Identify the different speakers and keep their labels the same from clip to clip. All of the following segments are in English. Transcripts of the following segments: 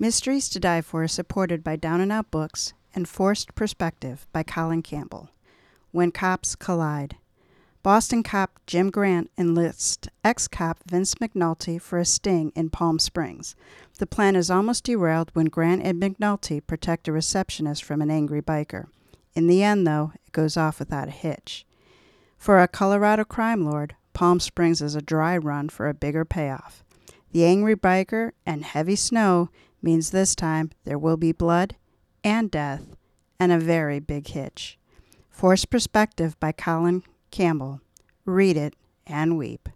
Speaker 1: Mysteries to Die For is supported by Down and Out Books and Forced Perspective by Colin Campbell. When Cops Collide. Boston cop Jim Grant enlists ex cop Vince McNulty for a sting in Palm Springs. The plan is almost derailed when Grant and McNulty protect a receptionist from an angry biker. In the end, though, it goes off without a hitch. For a Colorado crime lord, Palm Springs is a dry run for a bigger payoff. The angry biker and heavy snow means this time there will be blood and death and a very big hitch. Forced Perspective by Colin Campbell. Read it and weep.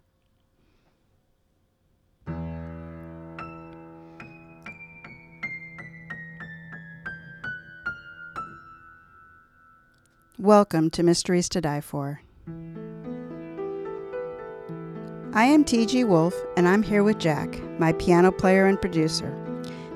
Speaker 1: Welcome to Mysteries to Die For. I am T.G. Wolf, and I'm here with Jack, my piano player and producer.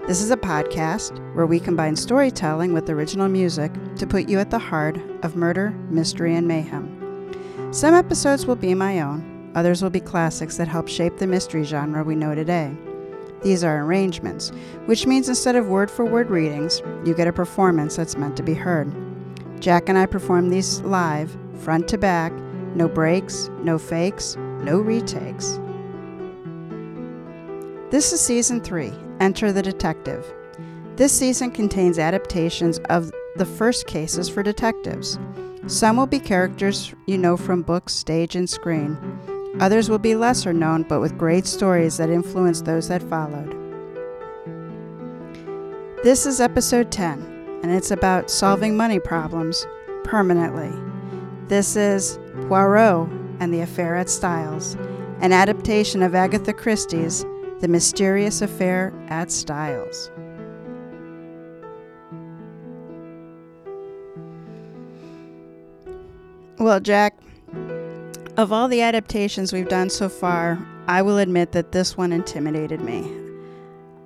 Speaker 1: This is a podcast where we combine storytelling with original music to put you at the heart of murder, mystery, and mayhem. Some episodes will be my own, others will be classics that help shape the mystery genre we know today. These are arrangements, which means instead of word for word readings, you get a performance that's meant to be heard. Jack and I perform these live, front to back, no breaks, no fakes, no retakes. This is season three Enter the Detective. This season contains adaptations of the first cases for detectives. Some will be characters you know from books, stage, and screen. Others will be lesser known but with great stories that influenced those that followed. This is episode 10, and it's about solving money problems permanently. This is Poirot and the Affair at Styles, an adaptation of Agatha Christie's The Mysterious Affair at Styles. Well, Jack, of all the adaptations we've done so far, I will admit that this one intimidated me.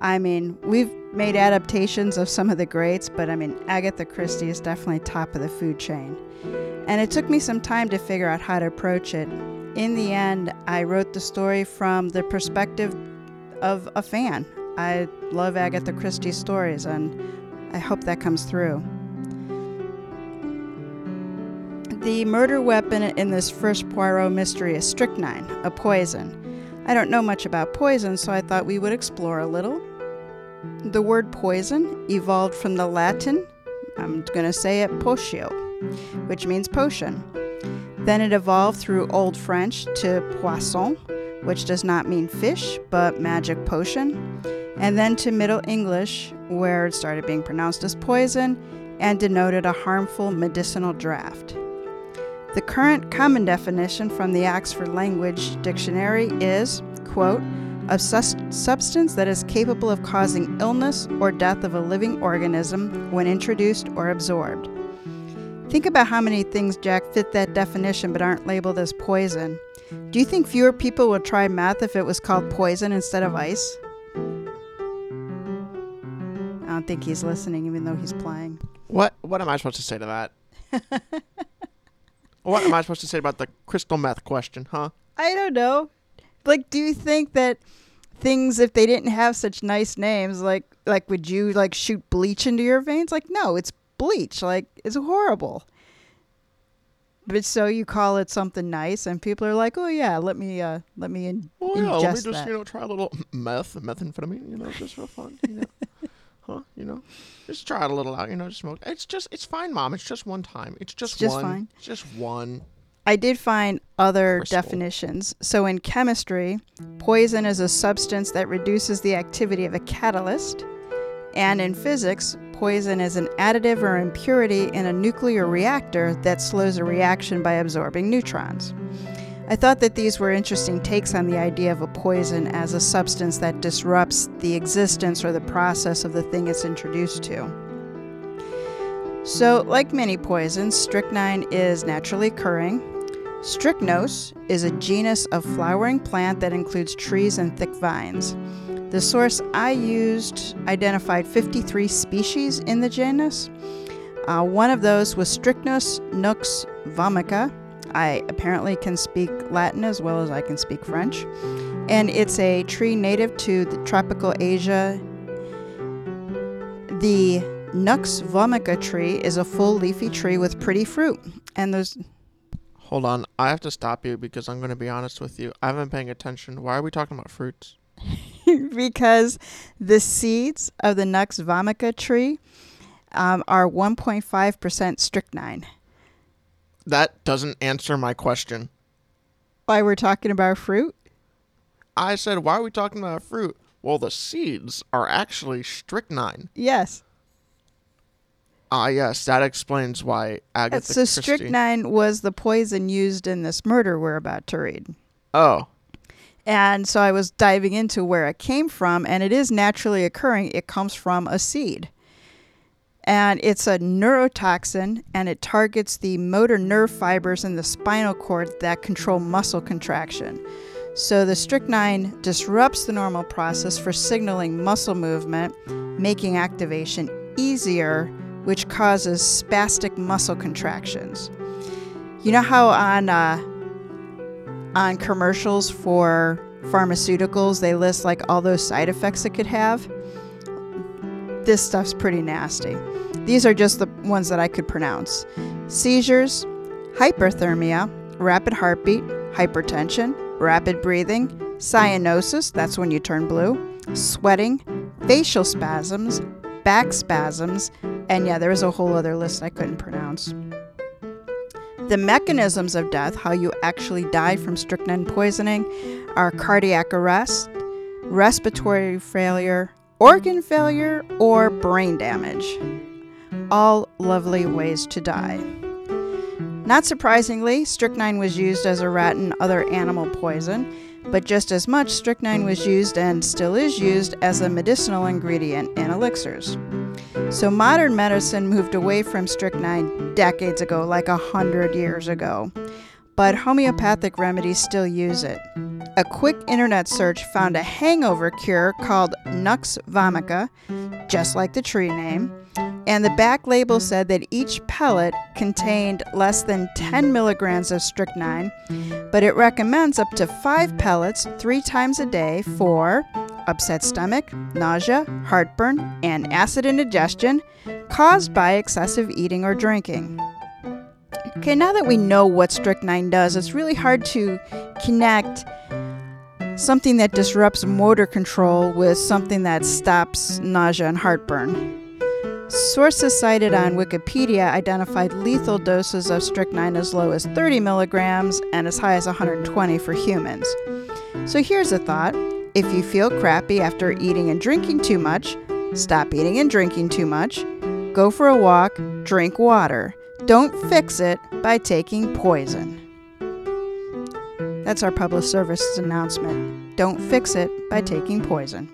Speaker 1: I mean, we've made adaptations of some of the greats, but I mean, Agatha Christie is definitely top of the food chain. And it took me some time to figure out how to approach it. In the end, I wrote the story from the perspective of a fan. I love Agatha Christie's stories, and I hope that comes through. The murder weapon in this first Poirot mystery is strychnine, a poison. I don't know much about poison, so I thought we would explore a little. The word poison evolved from the Latin, I'm going to say it, potio, which means potion. Then it evolved through Old French to poisson, which does not mean fish, but magic potion. And then to Middle English, where it started being pronounced as poison and denoted a harmful medicinal draft. The current common definition from the Oxford Language Dictionary is, quote, a sus- substance that is capable of causing illness or death of a living organism when introduced or absorbed. Think about how many things, Jack, fit that definition but aren't labeled as poison. Do you think fewer people would try meth if it was called poison instead of ice? I don't think he's listening, even though he's playing.
Speaker 2: What what am I supposed to say to that? what am I supposed to say about the crystal meth question, huh?
Speaker 1: I don't know. Like, do you think that things, if they didn't have such nice names, like like would you like shoot bleach into your veins? Like, no, it's bleach. Like, it's horrible. But so you call it something nice, and people are like, "Oh yeah, let me uh, let me in-
Speaker 2: Oh yeah, let me just
Speaker 1: that."
Speaker 2: you know try a little meth, methamphetamine, you know, just for fun, you know, huh? You know, just try it a little out, you know, just smoke. It's just it's fine, mom. It's just one time. It's just,
Speaker 1: just
Speaker 2: one.
Speaker 1: fine.
Speaker 2: It's just one.
Speaker 1: I did find other
Speaker 2: Crystal.
Speaker 1: definitions. So in chemistry, poison is a substance that reduces the activity of a catalyst. And in physics, poison is an additive or impurity in a nuclear reactor that slows a reaction by absorbing neutrons. I thought that these were interesting takes on the idea of a poison as a substance that disrupts the existence or the process of the thing it's introduced to. So, like many poisons, strychnine is naturally occurring. Strychnos is a genus of flowering plant that includes trees and thick vines. The source I used identified 53 species in the genus. Uh, one of those was Strychnos nux vomica. I apparently can speak Latin as well as I can speak French. And it's a tree native to the tropical Asia The Nux vomica tree is a full leafy tree with pretty fruit. And there's
Speaker 2: Hold on, I have to stop you because I'm going to be honest with you. I haven't been paying attention. Why are we talking about fruits?
Speaker 1: because the seeds of the Nux vomica tree um, are 1.5% strychnine.
Speaker 2: That doesn't answer my question.
Speaker 1: Why we're talking about fruit?
Speaker 2: I said, why are we talking about fruit? Well, the seeds are actually strychnine.
Speaker 1: Yes.
Speaker 2: Ah, yes, that explains why Agatha
Speaker 1: so
Speaker 2: Christie.
Speaker 1: strychnine was the poison used in this murder we're about to read.
Speaker 2: Oh,
Speaker 1: And so I was diving into where it came from, and it is naturally occurring. It comes from a seed. And it's a neurotoxin, and it targets the motor nerve fibers in the spinal cord that control muscle contraction. So the strychnine disrupts the normal process for signaling muscle movement, making activation easier, which causes spastic muscle contractions. You know how on uh, on commercials for pharmaceuticals they list like all those side effects it could have? This stuff's pretty nasty. These are just the ones that I could pronounce seizures, hyperthermia, rapid heartbeat, hypertension, rapid breathing, cyanosis, that's when you turn blue, sweating, facial spasms, back spasms, and yeah, there was a whole other list I couldn't pronounce. The mechanisms of death, how you actually die from strychnine poisoning, are cardiac arrest, respiratory failure, organ failure, or brain damage. All lovely ways to die. Not surprisingly, strychnine was used as a rat and other animal poison, but just as much, strychnine was used and still is used as a medicinal ingredient in elixirs. So modern medicine moved away from strychnine decades ago, like a hundred years ago. But homeopathic remedies still use it. A quick internet search found a hangover cure called Nux vomica, just like the tree name, and the back label said that each pellet contained less than 10 milligrams of strychnine, but it recommends up to five pellets three times a day for upset stomach, nausea, heartburn, and acid indigestion caused by excessive eating or drinking. Okay, now that we know what strychnine does, it's really hard to connect something that disrupts motor control with something that stops nausea and heartburn. Sources cited on Wikipedia identified lethal doses of strychnine as low as 30 milligrams and as high as 120 for humans. So here's a thought if you feel crappy after eating and drinking too much, stop eating and drinking too much, go for a walk, drink water. Don't fix it by taking poison. That's our public service announcement. Don't fix it by taking poison.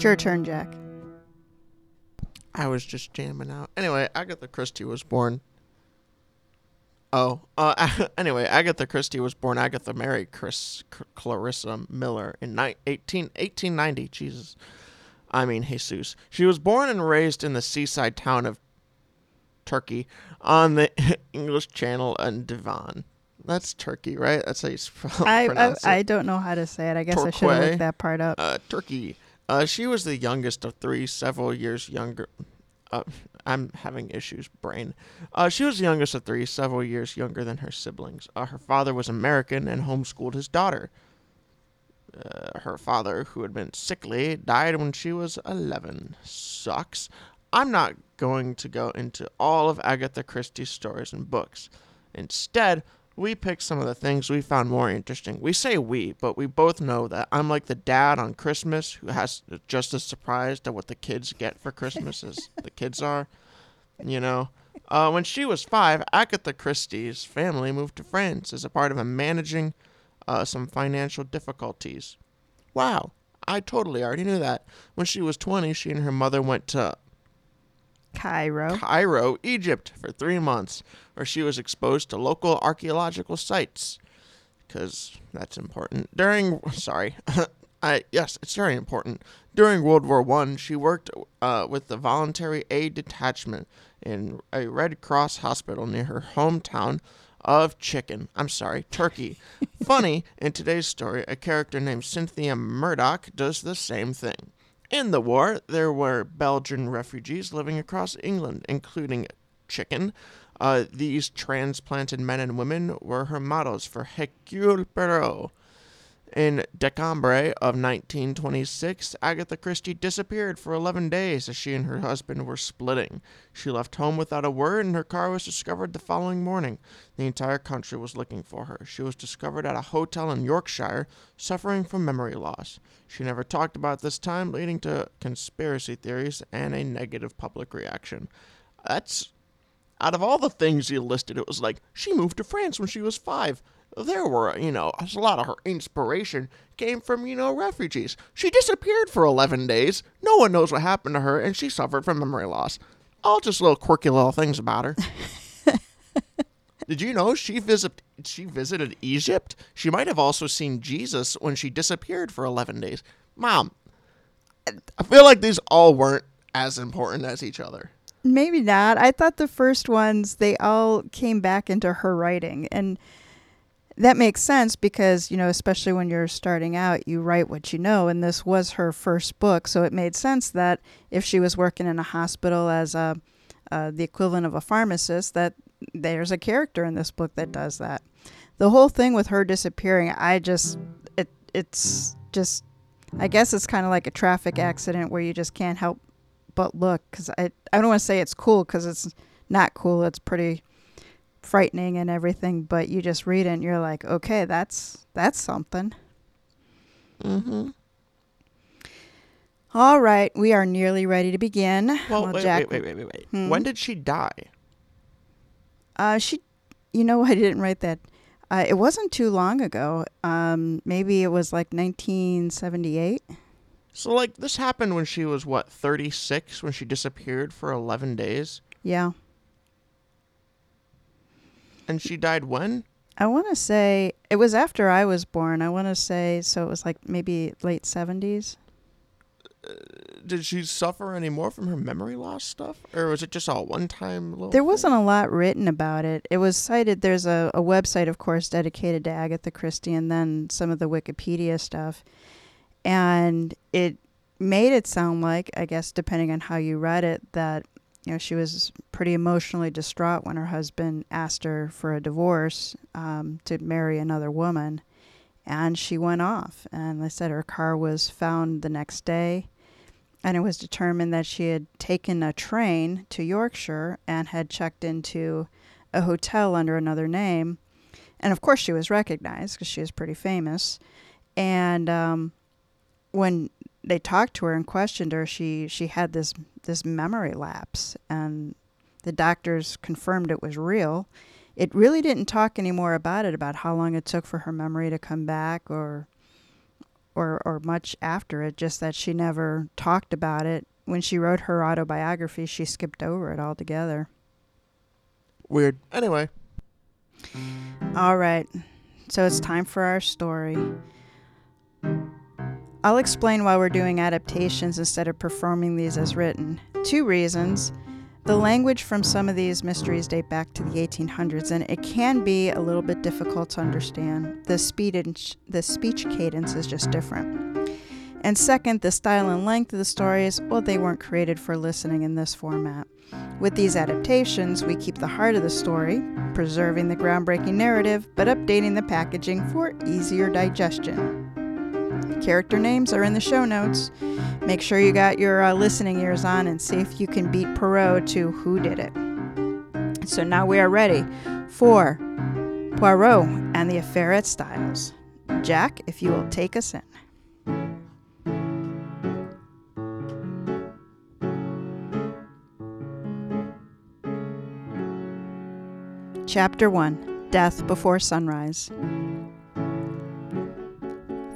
Speaker 1: It's your turn, Jack.
Speaker 2: I was just jamming out. Anyway, Agatha Christie was born. Oh, uh, anyway, Agatha Christie was born Agatha Mary Chris C- Clarissa Miller in ni- 18, 1890. Jesus. I mean, Jesus. She was born and raised in the seaside town of Turkey on the English Channel and Devon. That's Turkey, right? That's how you spell,
Speaker 1: I, I. I don't know how to say it. I guess I should have looked that part up.
Speaker 2: uh, Turkey. Uh, she was the youngest of three, several years younger. Uh, I'm having issues, brain. Uh, she was the youngest of three, several years younger than her siblings. Uh, her father was American and homeschooled his daughter. Uh, her father, who had been sickly, died when she was 11. Sucks. I'm not going to go into all of Agatha Christie's stories and books. Instead, we picked some of the things we found more interesting. We say we, but we both know that I'm like the dad on Christmas who has just as surprised at what the kids get for Christmas as the kids are. You know, uh, when she was five, Agatha Christie's family moved to France as a part of a managing uh, some financial difficulties. Wow, I totally already knew that. When she was 20, she and her mother went to
Speaker 1: Cairo.
Speaker 2: Cairo, Egypt, for three months, where she was exposed to local archaeological sites. Because that's important. During, sorry, I yes, it's very important. During World War One, she worked uh, with the Voluntary Aid Detachment in a Red Cross hospital near her hometown of chicken. I'm sorry, turkey. Funny, in today's story, a character named Cynthia Murdoch does the same thing. In the war, there were Belgian refugees living across England, including chicken. Uh, these transplanted men and women were her models for Hercule. In December of 1926, Agatha Christie disappeared for 11 days as she and her husband were splitting. She left home without a word, and her car was discovered the following morning. The entire country was looking for her. She was discovered at a hotel in Yorkshire, suffering from memory loss. She never talked about this time, leading to conspiracy theories and a negative public reaction. That's out of all the things you listed, it was like she moved to France when she was five there were, you know, a lot of her inspiration came from, you know, refugees. She disappeared for 11 days. No one knows what happened to her, and she suffered from memory loss. All just little quirky little things about her. Did you know she visit she visited Egypt? She might have also seen Jesus when she disappeared for 11 days. Mom, I feel like these all weren't as important as each other.
Speaker 1: Maybe not. I thought the first ones they all came back into her writing and that makes sense because you know especially when you're starting out you write what you know and this was her first book. So it made sense that if she was working in a hospital as a uh, the equivalent of a pharmacist that there's a character in this book that does that. The whole thing with her disappearing i just it it's just i guess it's kind of like a traffic accident where you just can't help but look because i i don't want to say it's cool because it's not cool it's pretty frightening and everything, but you just read it and you're like, okay, that's that's something.
Speaker 2: Mm-hmm.
Speaker 1: All right, we are nearly ready to begin.
Speaker 2: Well, wait, Jack, wait, wait, wait, wait, wait. Hmm? When did she die?
Speaker 1: Uh, she, you know, I didn't write that. Uh, it wasn't too long ago. Um, maybe it was like 1978.
Speaker 2: So, like, this happened when she was what, 36, when she disappeared for 11 days?
Speaker 1: Yeah.
Speaker 2: And she died when?
Speaker 1: I want to say it was after I was born. I want to say so it was like maybe late 70s.
Speaker 2: Uh, did she suffer any more from her memory loss stuff or was it just all one time
Speaker 1: There thing? wasn't a lot written about it. It was cited there's a, a website of course dedicated to Agatha Christie and then some of the Wikipedia stuff. And it made it sound like, I guess depending on how you read it, that you know, she was pretty emotionally distraught when her husband asked her for a divorce um, to marry another woman. And she went off. And they said her car was found the next day. And it was determined that she had taken a train to Yorkshire and had checked into a hotel under another name. And of course, she was recognized because she was pretty famous. And um, when they talked to her and questioned her, she she had this this memory lapse, and the doctors confirmed it was real. It really didn't talk anymore about it, about how long it took for her memory to come back, or or or much after it. Just that she never talked about it. When she wrote her autobiography, she skipped over it altogether.
Speaker 2: Weird. Anyway.
Speaker 1: All right. So it's time for our story. I'll explain why we're doing adaptations instead of performing these as written. Two reasons. The language from some of these mysteries date back to the 1800s, and it can be a little bit difficult to understand. The speed and the speech cadence is just different. And second, the style and length of the stories, well, they weren't created for listening in this format. With these adaptations, we keep the heart of the story, preserving the groundbreaking narrative, but updating the packaging for easier digestion. Character names are in the show notes. Make sure you got your uh, listening ears on and see if you can beat Poirot to Who Did It. So now we are ready for Poirot and the Affair at Styles. Jack, if you will take us in. Chapter 1 Death Before Sunrise.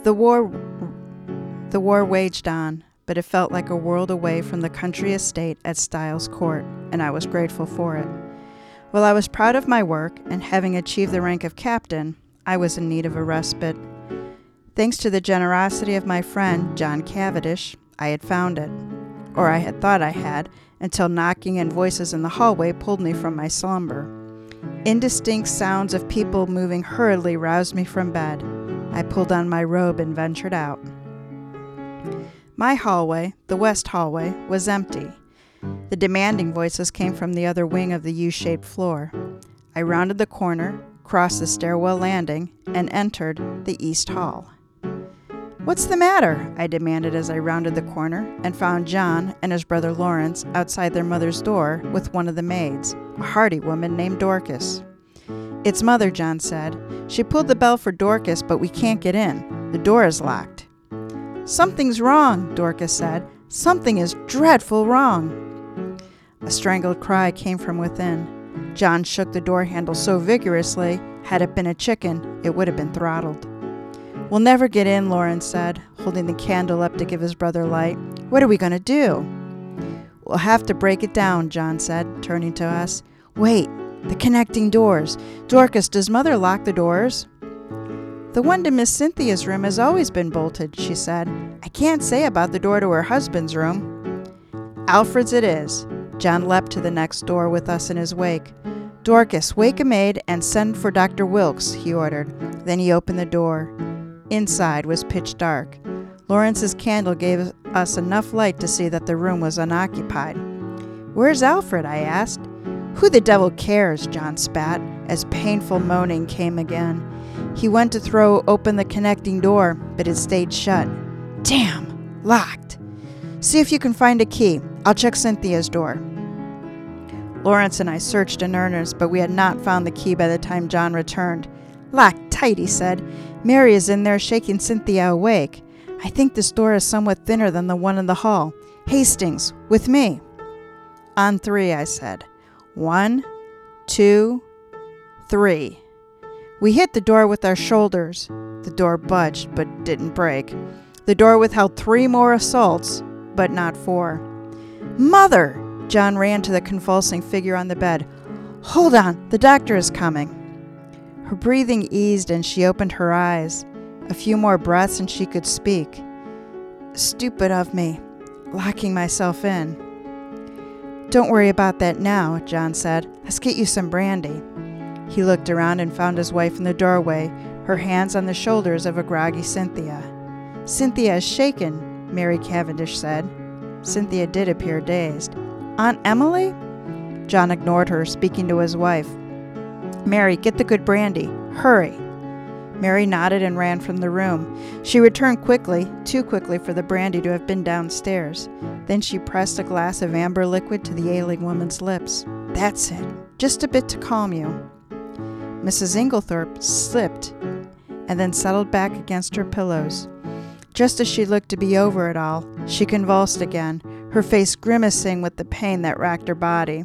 Speaker 1: The war the war waged on, but it felt like a world away from the country estate at Styles Court, and I was grateful for it. While I was proud of my work and having achieved the rank of captain, I was in need of a respite. Thanks to the generosity of my friend, John Cavendish, I had found it. Or I had thought I had, until knocking and voices in the hallway pulled me from my slumber. Indistinct sounds of people moving hurriedly roused me from bed. I pulled on my robe and ventured out. My hallway, the west hallway, was empty. The demanding voices came from the other wing of the U shaped floor. I rounded the corner, crossed the stairwell landing, and entered the east hall. What's the matter? I demanded as I rounded the corner and found John and his brother Lawrence outside their mother's door with one of the maids, a hearty woman named Dorcas. It's mother, John said. She pulled the bell for Dorcas, but we can't get in. The door is locked. Something's wrong, Dorcas said. Something is dreadful wrong. A strangled cry came from within. John shook the door handle so vigorously, had it been a chicken, it would have been throttled. We'll never get in, Lawrence said, holding the candle up to give his brother light. What are we going to do? We'll have to break it down, John said, turning to us. Wait, the connecting doors. Dorcas, does Mother lock the doors? The one to Miss Cynthia's room has always been bolted, she said. I can't say about the door to her husband's room. Alfred's it is. John leapt to the next door with us in his wake. Dorcas, wake a maid and send for Dr. Wilkes, he ordered. Then he opened the door. Inside was pitch dark. Lawrence's candle gave us enough light to see that the room was unoccupied. Where's Alfred? I asked. Who the devil cares? John spat, as painful moaning came again. He went to throw open the connecting door, but it stayed shut. Damn! Locked! See if you can find a key. I'll check Cynthia's door. Lawrence and I searched in earnest, but we had not found the key by the time John returned. Locked tight, he said. Mary is in there shaking Cynthia awake. I think this door is somewhat thinner than the one in the hall. Hastings, with me. On three, I said. One, two, three. We hit the door with our shoulders. The door budged, but didn't break. The door withheld three more assaults, but not four. Mother! John ran to the convulsing figure on the bed. Hold on, the doctor is coming. Her breathing eased and she opened her eyes. A few more breaths and she could speak. Stupid of me, locking myself in. Don't worry about that now, John said. Let's get you some brandy. He looked around and found his wife in the doorway, her hands on the shoulders of a groggy Cynthia. Cynthia is shaken, Mary Cavendish said. Cynthia did appear dazed. Aunt Emily? John ignored her, speaking to his wife. Mary, get the good brandy. Hurry. Mary nodded and ran from the room. She returned quickly, too quickly for the brandy to have been downstairs. Then she pressed a glass of amber liquid to the ailing woman's lips. That's it. Just a bit to calm you. Mrs. Inglethorpe slipped and then settled back against her pillows. Just as she looked to be over it all, she convulsed again, her face grimacing with the pain that racked her body.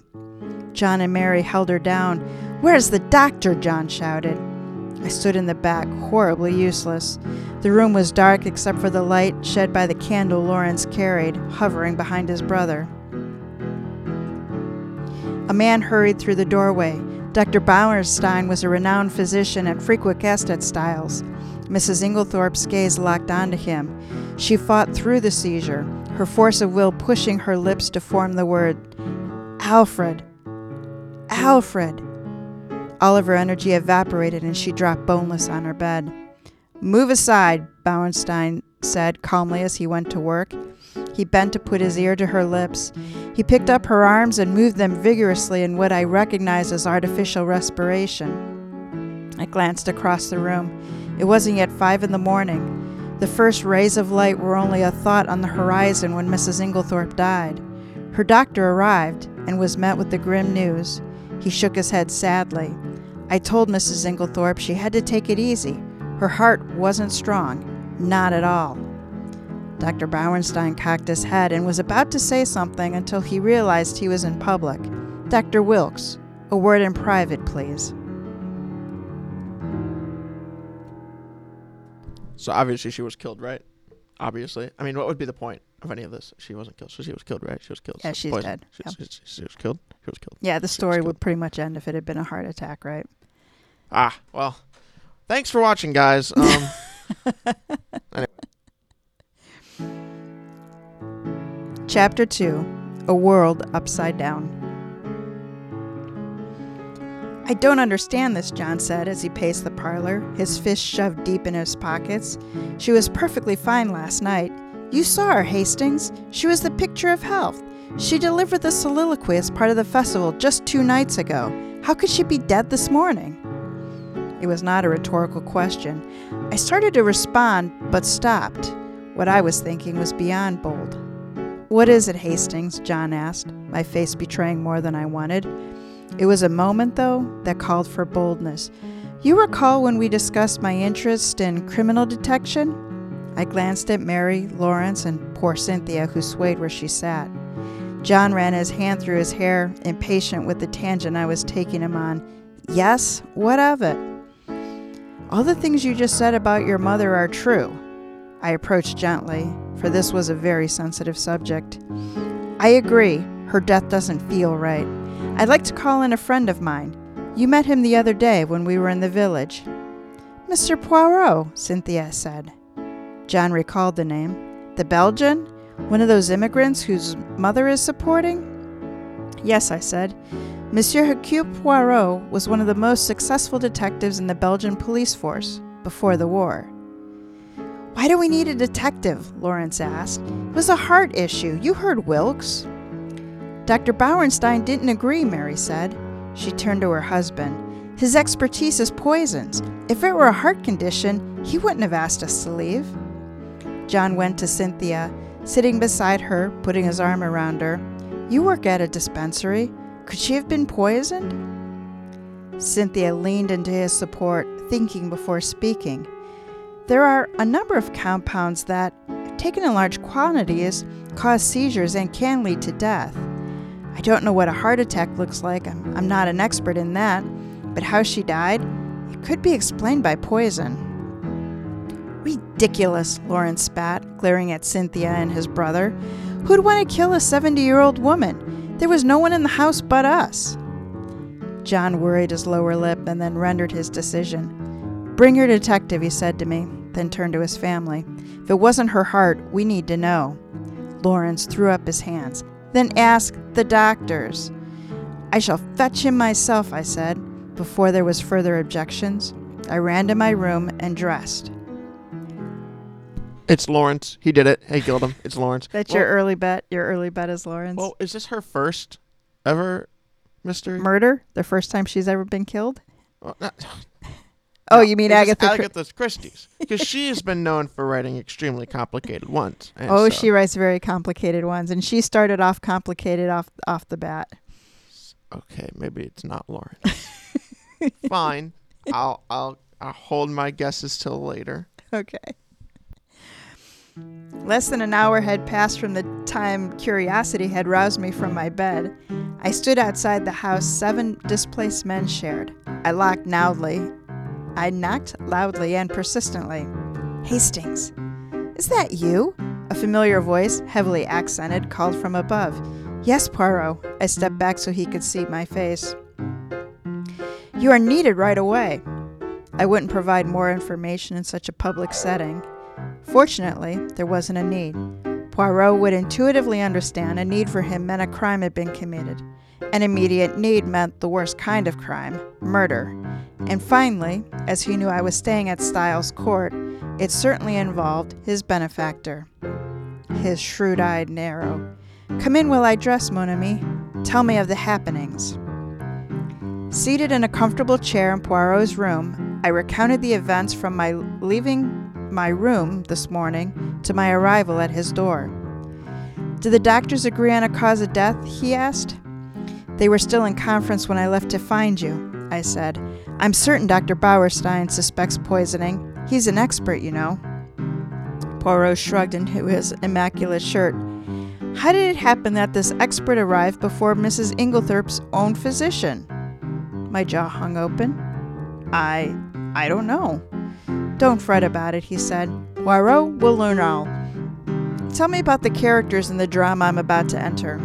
Speaker 1: John and Mary held her down. Where's the doctor? John shouted. I stood in the back, horribly useless. The room was dark except for the light shed by the candle Lawrence carried, hovering behind his brother. A man hurried through the doorway. Dr. Bauerstein was a renowned physician and frequent guest at Styles. Mrs. Inglethorpe's gaze locked onto him. She fought through the seizure, her force of will pushing her lips to form the word Alfred. Alfred. All of her energy evaporated and she dropped boneless on her bed. Move aside, Bauerstein said calmly as he went to work. He bent to put his ear to her lips. He picked up her arms and moved them vigorously in what I recognized as artificial respiration. I glanced across the room. It wasn't yet five in the morning. The first rays of light were only a thought on the horizon when Mrs. Inglethorpe died. Her doctor arrived and was met with the grim news. He shook his head sadly. I told Mrs. Inglethorpe she had to take it easy. Her heart wasn't strong. Not at all. Dr. Bauerstein cocked his head and was about to say something until he realized he was in public. Dr. Wilkes, a word in private, please.
Speaker 2: So obviously she was killed, right? Obviously. I mean, what would be the point of any of this? She wasn't killed. So she was killed, right? She was killed.
Speaker 1: Yeah,
Speaker 2: So
Speaker 1: she's
Speaker 2: poison.
Speaker 1: dead.
Speaker 2: She,
Speaker 1: Yep.
Speaker 2: she- she- she was killed. Was killed.
Speaker 1: Yeah, the
Speaker 2: She
Speaker 1: story would pretty much end if it had been a heart attack, right?
Speaker 2: Ah, well. Thanks for watching, guys. Um,
Speaker 1: Chapter 2 A World Upside Down. I don't understand this, John said as he paced the parlor, his fists shoved deep in his pockets. She was perfectly fine last night. You saw her, Hastings. She was the picture of health. She delivered the soliloquy as part of the festival just two nights ago. How could she be dead this morning? It was not a rhetorical question. I started to respond, but stopped. What I was thinking was beyond bold. What is it, Hastings? John asked, my face betraying more than I wanted. It was a moment, though, that called for boldness. You recall when we discussed my interest in criminal detection? I glanced at Mary, Lawrence, and poor Cynthia, who swayed where she sat. John ran his hand through his hair, impatient with the tangent I was taking him on. Yes, what of it? All the things you just said about your mother are true. I approached gently, for this was a very sensitive subject. I agree, her death doesn't feel right. I'd like to call in a friend of mine. You met him the other day when we were in the village. Mr. Poirot, Cynthia said. John recalled the name. The Belgian? One of those immigrants whose mother is supporting? Yes, I said. Monsieur Hercule Poirot was one of the most successful detectives in the Belgian police force before the war. Why do we need a detective? Lawrence asked. It was a heart issue. You heard Wilkes. Dr. Bauerstein didn't agree, Mary said. She turned to her husband. His expertise is poisons. If it were a heart condition, he wouldn't have asked us to leave. John went to Cynthia, sitting beside her, putting his arm around her. You work at a dispensary. Could she have been poisoned? Cynthia leaned into his support, thinking before speaking. There are a number of compounds that, taken in large quantities, cause seizures and can lead to death. I don't know what a heart attack looks like, I'm, not an expert in that, but how she died, it could be explained by poison. Ridiculous, Lawrence spat, glaring at Cynthia and his brother. Who'd want to kill a 70 year old woman? There was no one in the house but us. John worried his lower lip and then rendered his decision. Bring your detective, he said to me, then turned to his family. If it wasn't her heart, we need to know. Lawrence threw up his hands. Then ask the doctors. I shall fetch him myself, I said, before there was further objections. I ran to my room and dressed.
Speaker 2: It's Lawrence. He did it. He killed him. It's Lawrence.
Speaker 1: That's
Speaker 2: well,
Speaker 1: your early bet. Your early bet is Lawrence.
Speaker 2: Well, is this her first ever mystery?
Speaker 1: Murder? The first time she's ever been killed?
Speaker 2: Well, not,
Speaker 1: Oh,
Speaker 2: no,
Speaker 1: you mean
Speaker 2: it's
Speaker 1: Agatha? Chri-
Speaker 2: Agatha Christie's? Because she has been known for writing extremely complicated ones. and
Speaker 1: oh,
Speaker 2: so-
Speaker 1: she writes very complicated ones, and she started off complicated off off the bat.
Speaker 2: Okay, maybe it's not Lawrence. Fine. I'll I'll I'll hold my guesses till later.
Speaker 1: Okay. Less than an hour had passed from the time curiosity had roused me from my bed. I stood outside the house seven displaced men shared. I locked loudly. I knocked loudly and persistently. Hastings, is that you? A familiar voice, heavily accented, called from above. Yes, Poirot. I stepped back so he could see my face. You are needed right away. I wouldn't provide more information in such a public setting. Fortunately, there wasn't a need. Poirot would intuitively understand a need for him meant a crime had been committed. An immediate need meant the worst kind of crime murder. And finally, as he knew I was staying at Styles Court, it certainly involved his benefactor. His shrewd eyed narrow. Come in while I dress, mon ami. Tell me of the happenings. Seated in a comfortable chair in Poirot's room, I recounted the events from my leaving my room this morning to my arrival at his door. Did the doctors agree on a cause of death? he asked. They were still in conference when I left to find you, I said. I'm certain Dr. Bauerstein suspects poisoning. He's an expert, you know. Poirot shrugged into his immaculate shirt. How did it happen that this expert arrived before Mrs. Inglethorpe's own physician? My jaw hung open. I. I don't know. Don't fret about it, he said. Poirot will learn all. Tell me about the characters in the drama I'm about to enter.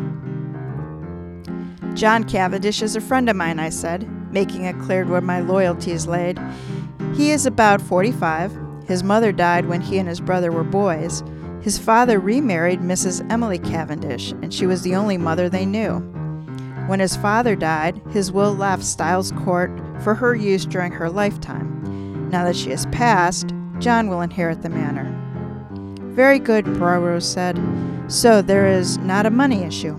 Speaker 1: John Cavendish is a friend of mine, I said, making it clear where my loyalties laid. He is about 45. His mother died when he and his brother were boys. His father remarried Mrs. Emily Cavendish, and she was the only mother they knew. When his father died, his will left Styles Court for her use during her lifetime. Now that she has passed, John will inherit the manor. Very good, Poirot said. So there is not a money issue.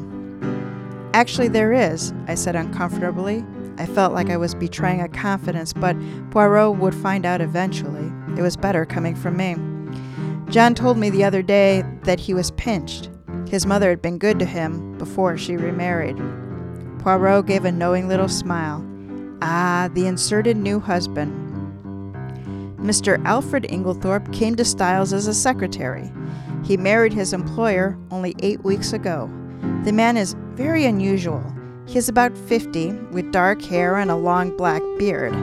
Speaker 1: Actually, there is, I said uncomfortably. I felt like I was betraying a confidence, but Poirot would find out eventually. It was better coming from me. John told me the other day that he was pinched. His mother had been good to him before she remarried. Poirot gave a knowing little smile. Ah, the inserted new husband. Mr. Alfred Inglethorpe came to Styles as a secretary. He married his employer only eight weeks ago. The man is very unusual. He is about 50, with dark hair and a long black beard.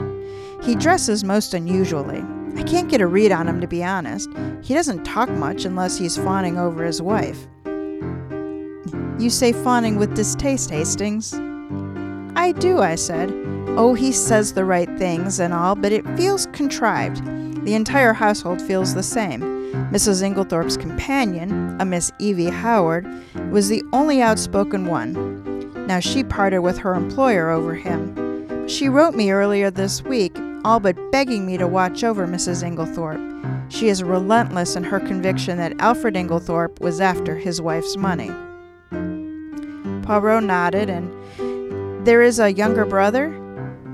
Speaker 1: He dresses most unusually. I can't get a read on him, to be honest. He doesn't talk much unless he's fawning over his wife. You say fawning with distaste, Hastings. I do, I said. Oh, he says the right things and all, but it feels contrived. The entire household feels the same. Mrs. Inglethorpe's companion, a Miss Evie Howard, was the only outspoken one. Now she parted with her employer over him. She wrote me earlier this week, all but begging me to watch over Mrs. Inglethorpe. She is relentless in her conviction that Alfred Inglethorpe was after his wife's money. Poirot nodded, and there is a younger brother?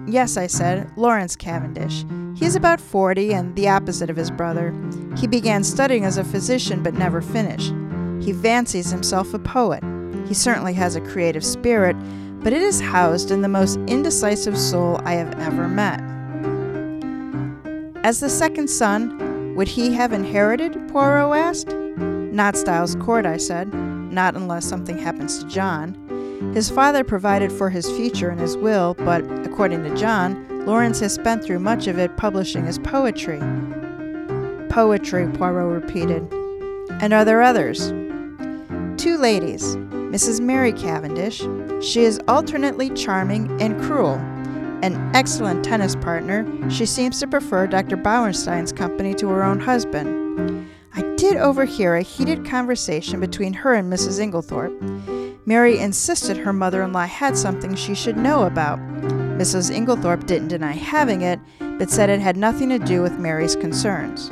Speaker 1: Yes, I said, Lawrence Cavendish. He is about 40 and the opposite of his brother. He began studying as a physician but never finished. He fancies himself a poet. He certainly has a creative spirit, but it is housed in the most indecisive soul I have ever met. As the second son, would he have inherited? Poirot asked. Not Styles Court, I said. Not unless something happens to John. His father provided for his future in his will, but according to John, Lawrence has spent through much of it publishing his poetry. Poetry, Poirot repeated. And are there others? Two ladies, Mrs. Mary Cavendish. She is alternately charming and cruel. An excellent tennis partner, she seems to prefer Dr. Bauerstein's company to her own husband. I did overhear a heated conversation between her and Mrs. Inglethorpe. Mary insisted her mother in law had something she should know about. Mrs. Inglethorpe didn't deny having it, but said it had nothing to do with Mary's concerns.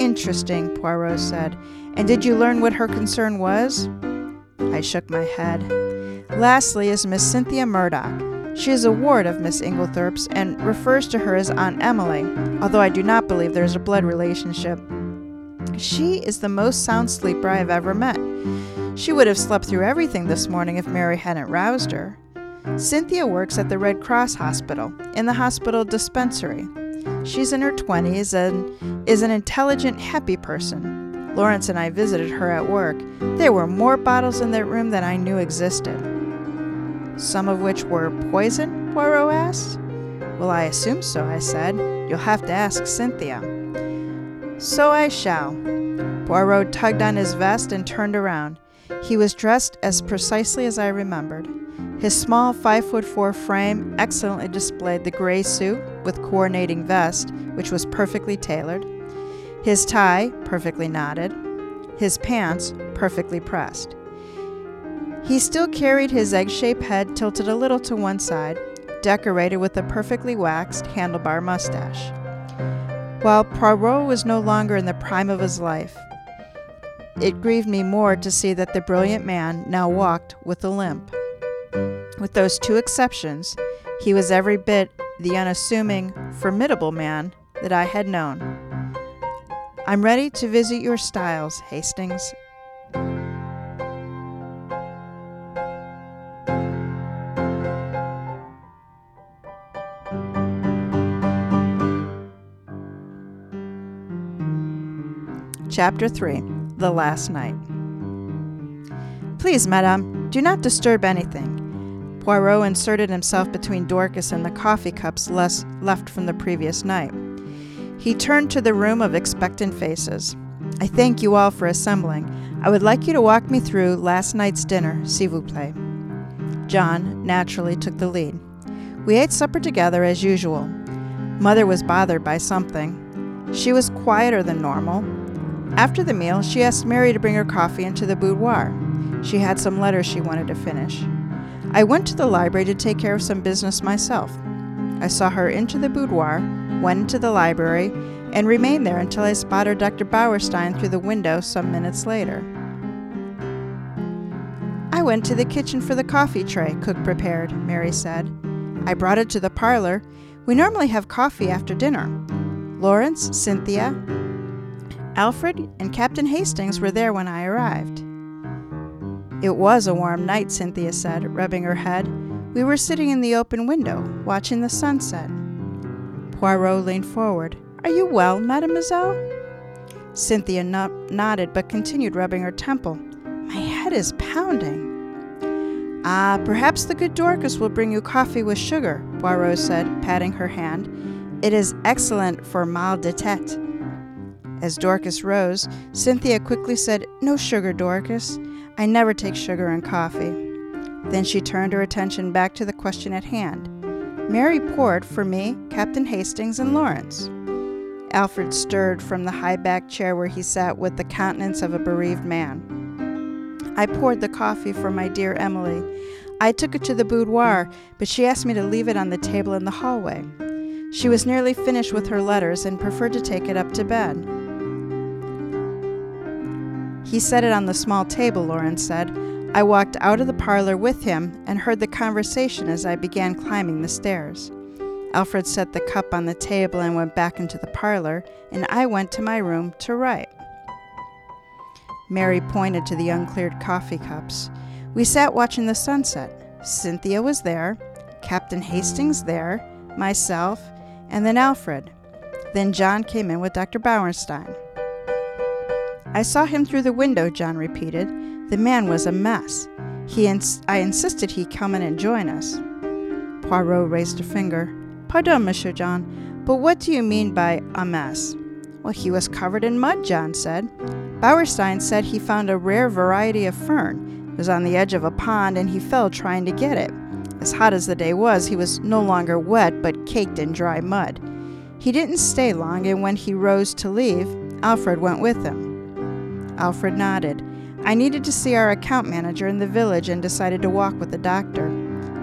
Speaker 1: Interesting, Poirot said. And did you learn what her concern was? I shook my head. Lastly is Miss Cynthia Murdoch. She is a ward of Miss Inglethorpe's and refers to her as Aunt Emily, although I do not believe there is a blood relationship. She is the most sound sleeper I have ever met. She would have slept through everything this morning if Mary hadn't roused her. Cynthia works at the Red Cross Hospital, in the hospital dispensary. She's in her 20s and is an intelligent, happy person. Lawrence and I visited her at work. There were more bottles in that room than I knew existed. Some of which were poison? Poirot asked. Well, I assume so, I said. You'll have to ask Cynthia. So I shall. Poirot tugged on his vest and turned around. He was dressed as precisely as I remembered. His small five foot four frame excellently displayed the gray suit with coordinating vest, which was perfectly tailored, his tie perfectly knotted, his pants perfectly pressed. He still carried his egg shaped head tilted a little to one side, decorated with a perfectly waxed handlebar mustache. While Poirot was no longer in the prime of his life, it grieved me more to see that the brilliant man now walked with a limp. With those two exceptions, he was every bit the unassuming, formidable man that I had known. I'm ready to visit your styles, Hastings. Chapter 3 The Last Night. Please, madame, do not disturb anything. Poirot inserted himself between Dorcas and the coffee cups less left from the previous night. He turned to the room of expectant faces. I thank you all for assembling. I would like you to walk me through last night's dinner, s'il vous plaît. John naturally took the lead. We ate supper together as usual. Mother was bothered by something. She was quieter than normal, after the meal, she asked Mary to bring her coffee into the boudoir. She had some letters she wanted to finish. I went to the library to take care of some business myself. I saw her into the boudoir, went into the library, and remained there until I spotted Dr. Bauerstein through the window some minutes later. I went to the kitchen for the coffee tray cook prepared, Mary said. I brought it to the parlor. We normally have coffee after dinner. Lawrence, Cynthia, Alfred, and Captain Hastings were there when I arrived. It was a warm night, Cynthia said, rubbing her head. We were sitting in the open window, watching the sunset. Poirot leaned forward. Are you well, mademoiselle? Cynthia no- nodded but continued rubbing her temple. My head is pounding. Ah, perhaps the good Dorcas will bring you coffee with sugar, Poirot said, patting her hand. It is excellent for mal de tête. As Dorcas rose, Cynthia quickly said, No sugar, Dorcas. I never take sugar in coffee. Then she turned her attention back to the question at hand. Mary poured for me, Captain Hastings, and Lawrence. Alfred stirred from the high backed chair where he sat with the countenance of a bereaved man. I poured the coffee for my dear Emily. I took it to the boudoir, but she asked me to leave it on the table in the hallway. She was nearly finished with her letters and preferred to take it up to bed. He set it on the small table, Lawrence said. I walked out of the parlor with him and heard the conversation as I began climbing the stairs. Alfred set the cup on the table and went back into the parlor, and I went to my room to write. Mary pointed to the uncleared coffee cups. We sat watching the sunset. Cynthia was there, Captain Hastings there, myself, and then Alfred. Then John came in with Dr. Bauerstein. I saw him through the window, John repeated. The man was a mess. He ins- I insisted he come in and join us. Poirot raised a finger. Pardon, Monsieur John, but what do you mean by a mess? Well, he was covered in mud, John said. Bauerstein said he found a rare variety of fern. It was on the edge of a pond and he fell trying to get it. As hot as the day was, he was no longer wet but caked in dry mud. He didn't stay long, and when he rose to leave, Alfred went with him. Alfred nodded. I needed to see our account manager in the village and decided to walk with the doctor.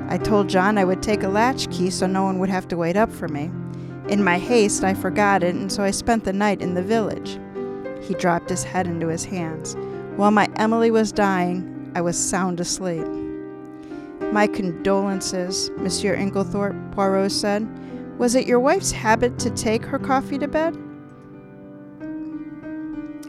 Speaker 1: I told John I would take a latchkey so no one would have to wait up for me. In my haste, I forgot it, and so I spent the night in the village. He dropped his head into his hands. While my Emily was dying, I was sound asleep. My condolences, Monsieur Inglethorpe, Poirot said. Was it your wife's habit to take her coffee to bed?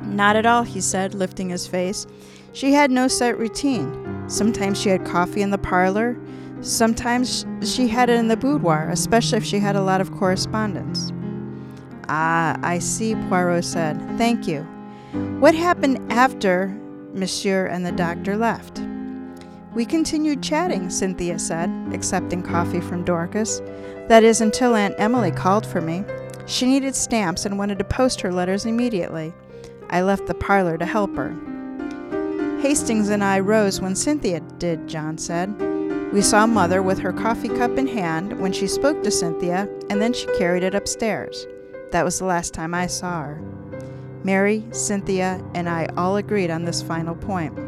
Speaker 1: Not at all, he said, lifting his face. She had no set routine. Sometimes she had coffee in the parlor, sometimes she had it in the boudoir, especially if she had a lot of correspondence. Ah, I see, Poirot said. Thank you. What happened after Monsieur and the doctor left? We continued chatting, Cynthia said, accepting coffee from Dorcas. That is, until Aunt Emily called for me. She needed stamps and wanted to post her letters immediately. I left the parlor to help her. Hastings and I rose when Cynthia did, John said. We saw Mother with her coffee cup in hand when she spoke to Cynthia, and then she carried it upstairs. That was the last time I saw her. Mary, Cynthia, and I all agreed on this final point.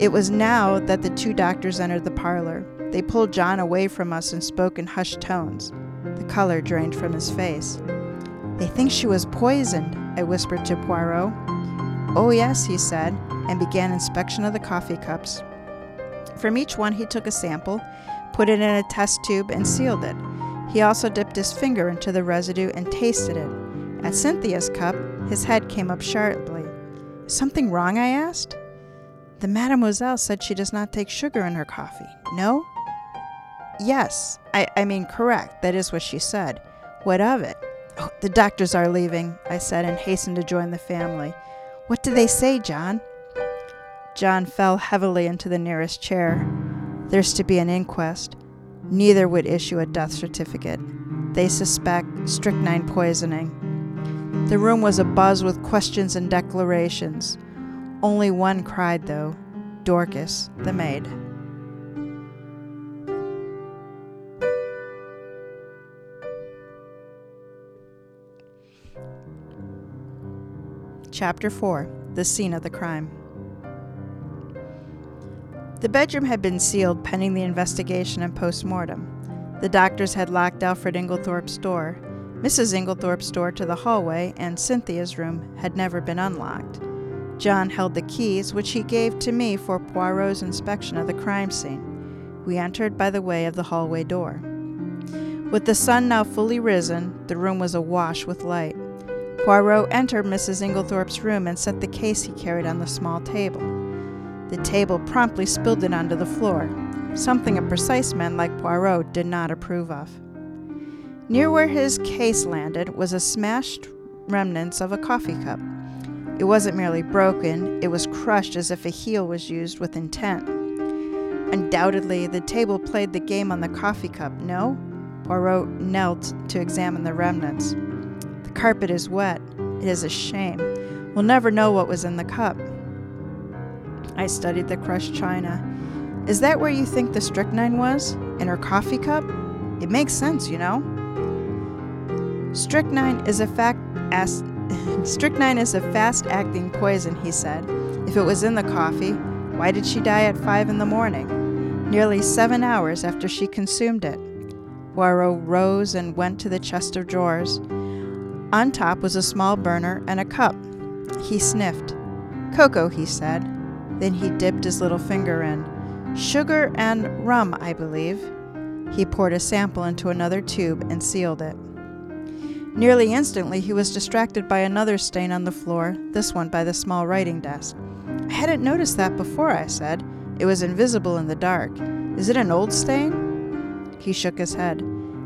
Speaker 1: It was now that the two doctors entered the parlor. They pulled John away from us and spoke in hushed tones. The color drained from his face. They think she was poisoned, I whispered to Poirot. Oh, yes, he said, and began inspection of the coffee cups. From each one, he took a sample, put it in a test tube, and sealed it. He also dipped his finger into the residue and tasted it. At Cynthia's cup, his head came up sharply. Something wrong? I asked. The mademoiselle said she does not take sugar in her coffee. No? Yes, I, I mean, correct. That is what she said. What of it? Oh, the doctors are leaving, I said, and hastened to join the family. What do they say, John? John fell heavily into the nearest chair. There's to be an inquest. Neither would issue a death certificate. They suspect strychnine poisoning. The room was abuzz with questions and declarations. Only one cried, though Dorcas, the maid. Chapter 4 The Scene of the Crime. The bedroom had been sealed pending the investigation and post mortem. The doctors had locked Alfred Inglethorpe's door. Mrs. Inglethorpe's door to the hallway and Cynthia's room had never been unlocked. John held the keys, which he gave to me for Poirot's inspection of the crime scene. We entered by the way of the hallway door. With the sun now fully risen, the room was awash with light. Poirot entered Mrs. Inglethorpe's room and set the case he carried on the small table. The table promptly spilled it onto the floor, something a precise man like Poirot did not approve of. Near where his case landed was a smashed remnants of a coffee cup. It wasn't merely broken, it was crushed as if a heel was used with intent. Undoubtedly, the table played the game on the coffee cup, no? Poirot knelt to examine the remnants. Carpet is wet. It is a shame. We'll never know what was in the cup. I studied the crushed china. Is that where you think the strychnine was? In her coffee cup? It makes sense, you know. Strychnine is a fact as- strychnine is a fast-acting poison, he said. If it was in the coffee, why did she die at five in the morning? Nearly seven hours after she consumed it. Poirot rose and went to the chest of drawers. On top was a small burner and a cup. He sniffed. Cocoa, he said. Then he dipped his little finger in. Sugar and rum, I believe. He poured a sample into another tube and sealed it. Nearly instantly, he was distracted by another stain on the floor, this one by the small writing desk. I hadn't noticed that before, I said. It was invisible in the dark. Is it an old stain? He shook his head.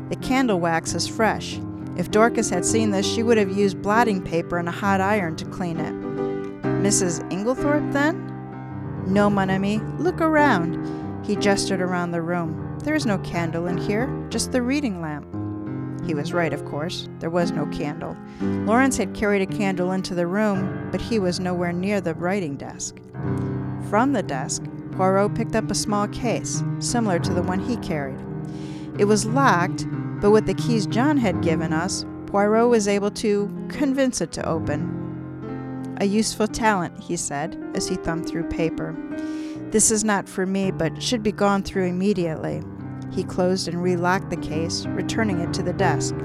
Speaker 1: The candle wax is fresh. If Dorcas had seen this, she would have used blotting paper and a hot iron to clean it. Mrs. Inglethorpe, then? No, mon ami, look around. He gestured around the room. There is no candle in here, just the reading lamp. He was right, of course. There was no candle. Lawrence had carried a candle into the room, but he was nowhere near the writing desk. From the desk, Poirot picked up a small case, similar to the one he carried. It was locked, but with the keys John had given us, Poirot was able to convince it to open. A useful talent, he said, as he thumbed through paper. This is not for me, but should be gone through immediately. He closed and relocked the case, returning it to the desk.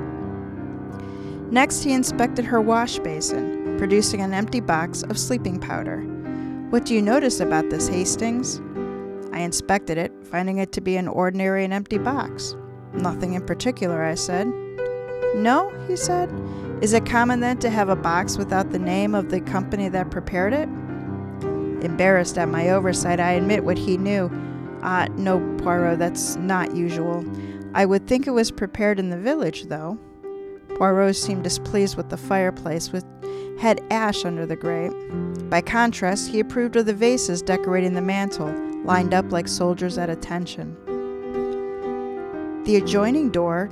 Speaker 1: Next, he inspected her wash basin, producing an empty box of sleeping powder. What do you notice about this, Hastings? I inspected it, finding it to be an ordinary and empty box. Nothing in particular, I said. No, he said. Is it common then to have a box without the name of the company that prepared it? Embarrassed at my oversight, I admit what he knew. Ah, uh, no, Poirot, that's not usual. I would think it was prepared in the village, though. Poirot seemed displeased with the fireplace, which had ash under the grate. By contrast, he approved of the vases decorating the mantel, lined up like soldiers at attention. The adjoining door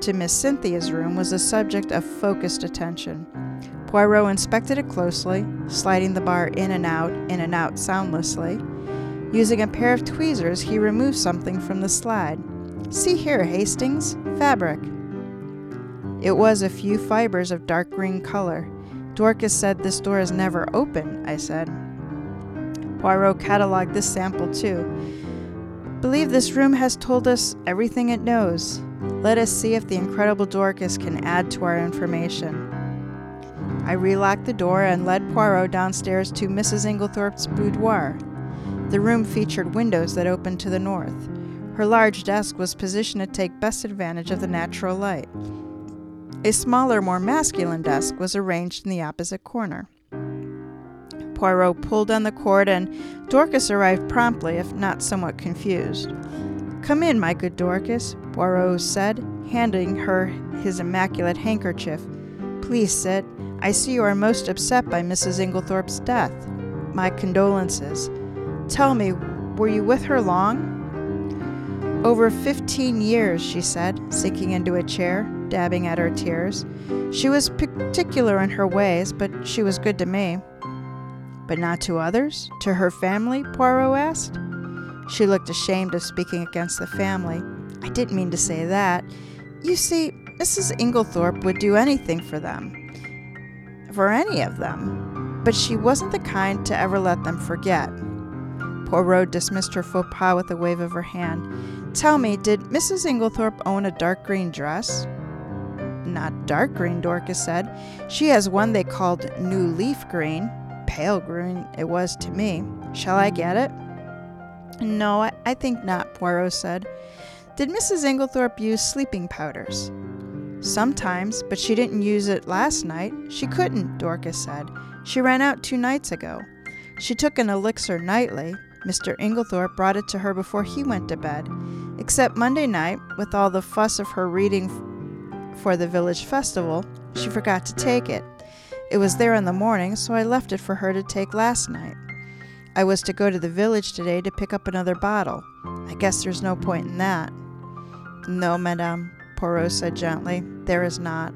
Speaker 1: to Miss Cynthia's room was the subject of focused attention. Poirot inspected it closely, sliding the bar in and out, in and out soundlessly. Using a pair of tweezers, he removed something from the slide. See here, Hastings fabric. It was a few fibers of dark green color. Dorcas said this door is never open, I said. Poirot catalogued this sample too. Believe this room has told us everything it knows. Let us see if the incredible Dorcas can add to our information. I relocked the door and led Poirot downstairs to Mrs. Inglethorpe's boudoir. The room featured windows that opened to the north. Her large desk was positioned to take best advantage of the natural light. A smaller, more masculine desk was arranged in the opposite corner. Poirot pulled on the cord, and Dorcas arrived promptly, if not somewhat confused. Come in, my good Dorcas, Poirot said, handing her his immaculate handkerchief. Please sit. I see you are most upset by Mrs. Inglethorpe's death. My condolences. Tell me, were you with her long? Over fifteen years, she said, sinking into a chair, dabbing at her tears. She was particular in her ways, but she was good to me. But not to others? To her family? Poirot asked. She looked ashamed of speaking against the family. I didn't mean to say that. You see, Mrs. Inglethorpe would do anything for them. For any of them. But she wasn't the kind to ever let them forget. Poirot dismissed her faux pas with a wave of her hand. Tell me, did Mrs. Inglethorpe own a dark green dress? Not dark green, Dorcas said. She has one they called New Leaf Green. Pale green it was to me. Shall I get it? No, I, I think not, Poirot said. Did Mrs. Inglethorpe use sleeping powders? Sometimes, but she didn't use it last night. She couldn't, Dorcas said. She ran out two nights ago. She took an elixir nightly. Mr. Inglethorpe brought it to her before he went to bed. Except Monday night, with all the fuss of her reading for the village festival, she forgot to take it. It was there in the morning, so I left it for her to take last night. I was to go to the village today to pick up another bottle. I guess there's no point in that. No, madame, Poirot said gently. There is not.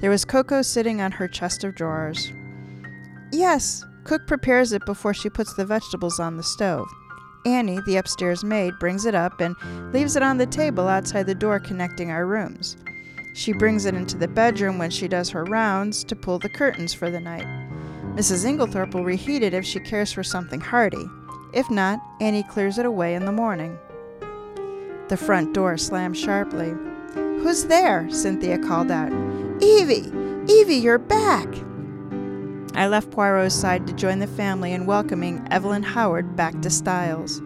Speaker 1: There was cocoa sitting on her chest of drawers. Yes, cook prepares it before she puts the vegetables on the stove. Annie, the upstairs maid, brings it up and leaves it on the table outside the door connecting our rooms. She brings it into the bedroom when she does her rounds to pull the curtains for the night. Mrs. Inglethorpe will reheat it if she cares for something hearty. If not, Annie clears it away in the morning. The front door slammed sharply. Who's there? Cynthia called out. Evie! Evie, you're back! I left Poirot's side to join the family in welcoming Evelyn Howard back to Styles.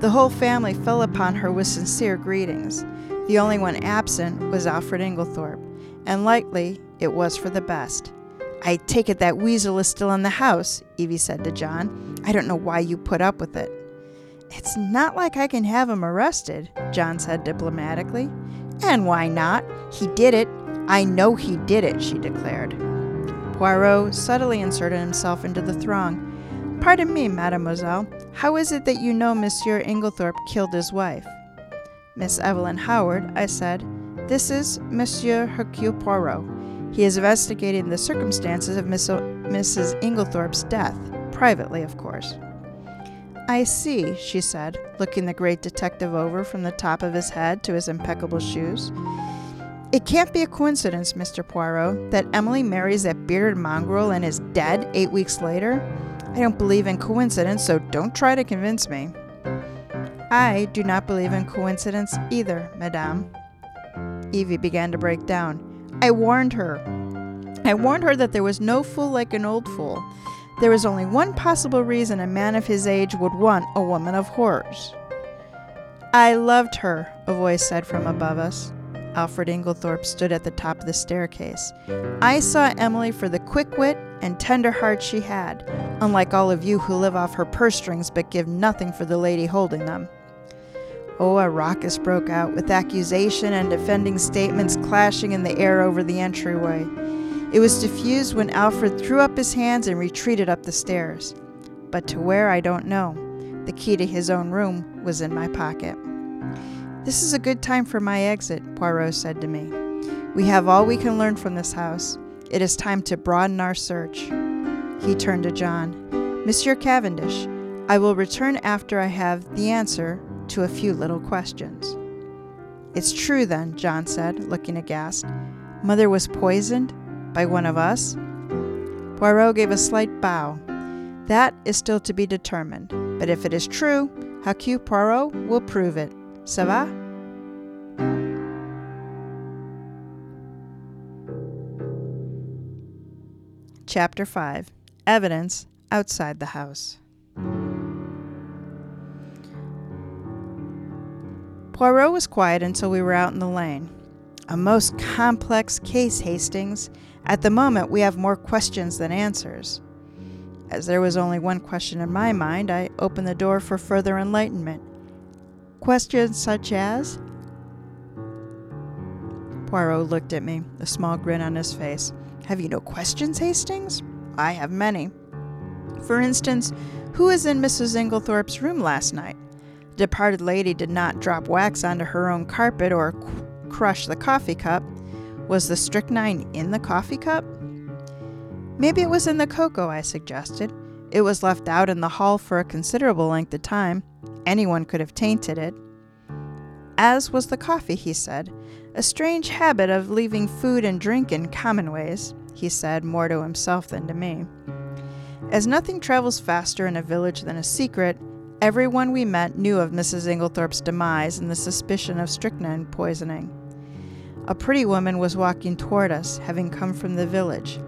Speaker 1: The whole family fell upon her with sincere greetings. The only one absent was Alfred Inglethorpe, and likely it was for the best. I take it that weasel is still in the house, Evie said to John. I don't know why you put up with it. It's not like I can have him arrested, John said diplomatically. And why not? He did it. I know he did it, she declared. Poirot subtly inserted himself into the throng. Pardon me, mademoiselle. How is it that you know Monsieur Inglethorpe killed his wife? Miss Evelyn Howard, I said, this is Monsieur Hercule Poirot. He is investigating the circumstances of Miss o- Mrs. Inglethorpe's death, privately, of course. I see, she said, looking the great detective over from the top of his head to his impeccable shoes. It can't be a coincidence, Mr. Poirot, that Emily marries that bearded mongrel and is dead eight weeks later. I don't believe in coincidence, so don't try to convince me. I do not believe in coincidence either, madame. Evie began to break down. I warned her. I warned her that there was no fool like an old fool. There was only one possible reason a man of his age would want a woman of horrors. I loved her, a voice said from above us. Alfred Inglethorpe stood at the top of the staircase. I saw Emily for the quick wit and tender heart she had, unlike all of you who live off her purse strings but give nothing for the lady holding them. Oh, a raucous broke out, with accusation and defending statements clashing in the air over the entryway. It was diffused when Alfred threw up his hands and retreated up the stairs. But to where I don't know. The key to his own room was in my pocket. This is a good time for my exit, Poirot said to me. We have all we can learn from this house. It is time to broaden our search. He turned to John. Monsieur Cavendish, I will return after I have the answer to a few little questions. It's true, then, John said, looking aghast. Mother was poisoned by one of us? Poirot gave a slight bow. That is still to be determined, but if it is true, Hercule Poirot will prove it. Ça va? Chapter 5 Evidence Outside the House. Poirot was quiet until we were out in the lane. A most complex case, Hastings. At the moment, we have more questions than answers. As there was only one question in my mind, I opened the door for further enlightenment. Questions such as? Poirot looked at me, a small grin on his face. Have you no questions, Hastings? I have many. For instance, who was in Mrs. Inglethorpe's room last night? Departed lady did not drop wax onto her own carpet or crush the coffee cup. Was the strychnine in the coffee cup? Maybe it was in the cocoa, I suggested. It was left out in the hall for a considerable length of time. Anyone could have tainted it. As was the coffee, he said. A strange habit of leaving food and drink in common ways, he said, more to himself than to me. As nothing travels faster in a village than a secret, Everyone we met knew of Mrs. Inglethorpe's demise and the suspicion of strychnine poisoning. A pretty woman was walking toward us, having come from the village.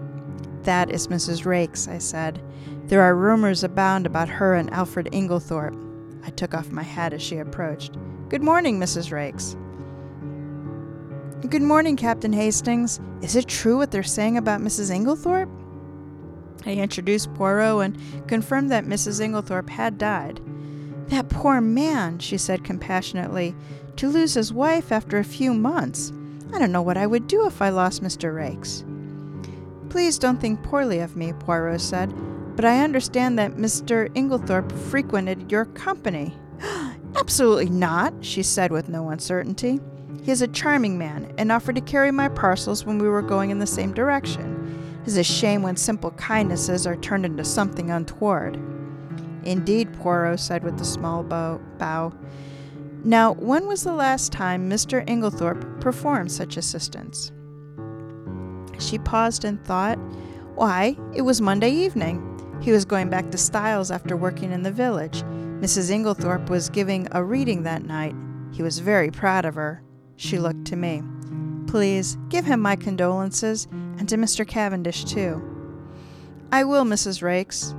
Speaker 1: That is Mrs. Raikes, I said. There are rumors abound about her and Alfred Inglethorpe. I took off my hat as she approached. Good morning, Mrs. Raikes. Good morning, Captain Hastings. Is it true what they're saying about Mrs. Inglethorpe? I introduced Poirot and confirmed that Mrs. Inglethorpe had died. That poor man, she said compassionately, to lose his wife after a few months. I don't know what I would do if I lost Mr. Raikes. Please don't think poorly of me, Poirot said, but I understand that Mr. Inglethorpe frequented your company. Absolutely not, she said with no uncertainty. He is a charming man and offered to carry my parcels when we were going in the same direction. It is a shame when simple kindnesses are turned into something untoward. Indeed, Poirot said with a small bow. bow. Now, when was the last time Mr. Inglethorpe performed such assistance? She paused and thought. Why, it was Monday evening. He was going back to Styles after working in the village. Mrs. Inglethorpe was giving a reading that night. He was very proud of her. She looked to me. Please give him my condolences, and to Mr. Cavendish, too. I will, Mrs. Raikes.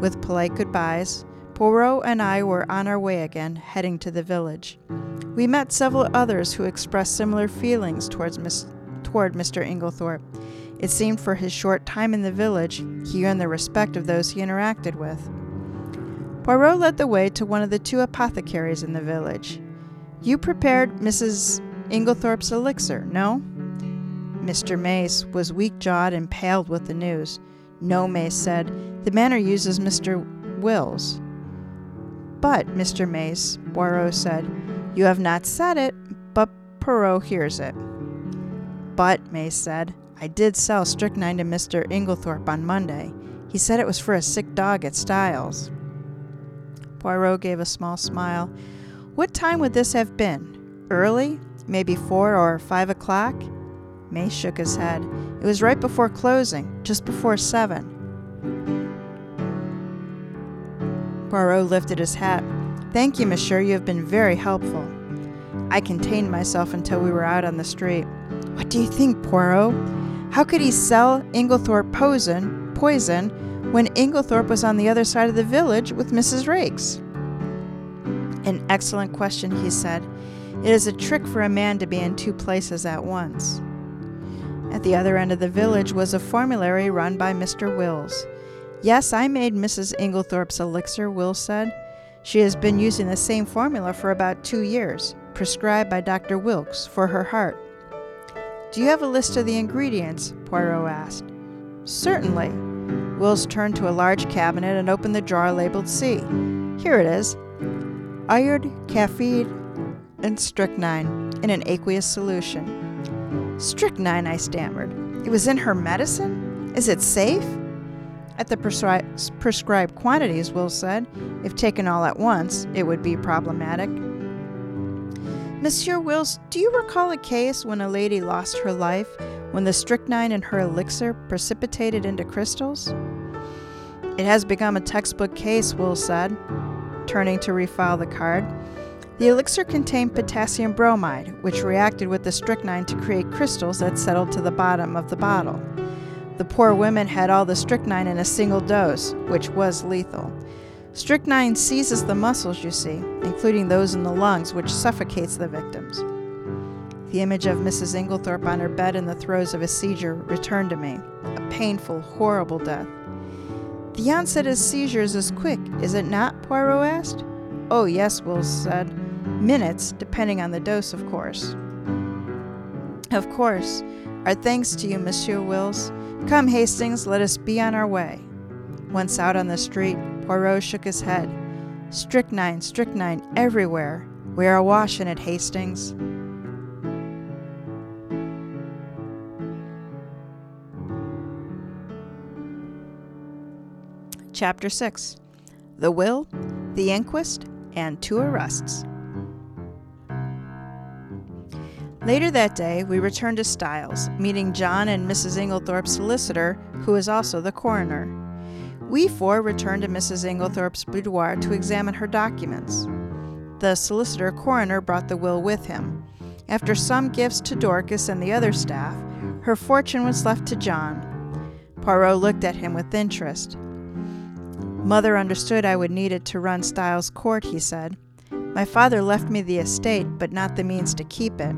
Speaker 1: With polite goodbyes, Poirot and I were on our way again, heading to the village. We met several others who expressed similar feelings towards Miss, toward Mr. Inglethorpe. It seemed for his short time in the village, he earned the respect of those he interacted with. Poirot led the way to one of the two apothecaries in the village. You prepared Mrs. Inglethorpe's elixir, no? Mr. Mace was weak jawed and paled with the news. No, said. The manor uses Mr. Wills. But, Mr. Mace, Poirot said, you have not said it, but Poirot hears it. But, Mace said, I did sell strychnine to Mr. Inglethorpe on Monday. He said it was for a sick dog at Styles. Poirot gave a small smile. What time would this have been? Early? Maybe four or five o'clock? Mace shook his head. It was right before closing, just before seven. Poirot lifted his hat. Thank you, monsieur. You have been very helpful. I contained myself until we were out on the street. What do you think, Poirot? How could he sell Inglethorpe poison, poison when Inglethorpe was on the other side of the village with Mrs. Raikes? An excellent question, he said. It is a trick for a man to be in two places at once. At the other end of the village was a formulary run by Mr. Wills. Yes, I made Mrs. Inglethorpe's elixir, Wills said. She has been using the same formula for about two years, prescribed by Dr. Wilkes for her heart. Do you have a list of the ingredients? Poirot asked. Certainly. Wills turned to a large cabinet and opened the drawer labeled C. Here it is iron, caffeine, and strychnine in an aqueous solution. Strychnine, I stammered. It was in her medicine? Is it safe? At the prescri- prescribed quantities, Will said. If taken all at once, it would be problematic. Monsieur Wills, do you recall a case when a lady lost her life when the strychnine in her elixir precipitated into crystals? It has become a textbook case, Will said, turning to refile the card. The elixir contained potassium bromide, which reacted with the strychnine to create crystals that settled to the bottom of the bottle. The poor women had all the strychnine in a single dose, which was lethal. Strychnine seizes the muscles, you see, including those in the lungs, which suffocates the victims. The image of Mrs. Inglethorpe on her bed in the throes of a seizure returned to me a painful, horrible death. The onset of seizures is quick, is it not? Poirot asked. Oh, yes, Wills said. Minutes, depending on the dose, of course. Of course. Our thanks to you, Monsieur Wills. Come, Hastings, let us be on our way. Once out on the street, Poirot shook his head. Strychnine, strychnine everywhere. We are awash in it, Hastings. Chapter 6 The Will, the Inquest, and Two Arrests. Later that day, we returned to Styles, meeting John and Mrs. Inglethorpe's solicitor, who is also the coroner. We four returned to Mrs. Inglethorpe's boudoir to examine her documents. The solicitor coroner brought the will with him. After some gifts to Dorcas and the other staff, her fortune was left to John. Poirot looked at him with interest. Mother understood I would need it to run Styles Court, he said. My father left me the estate, but not the means to keep it.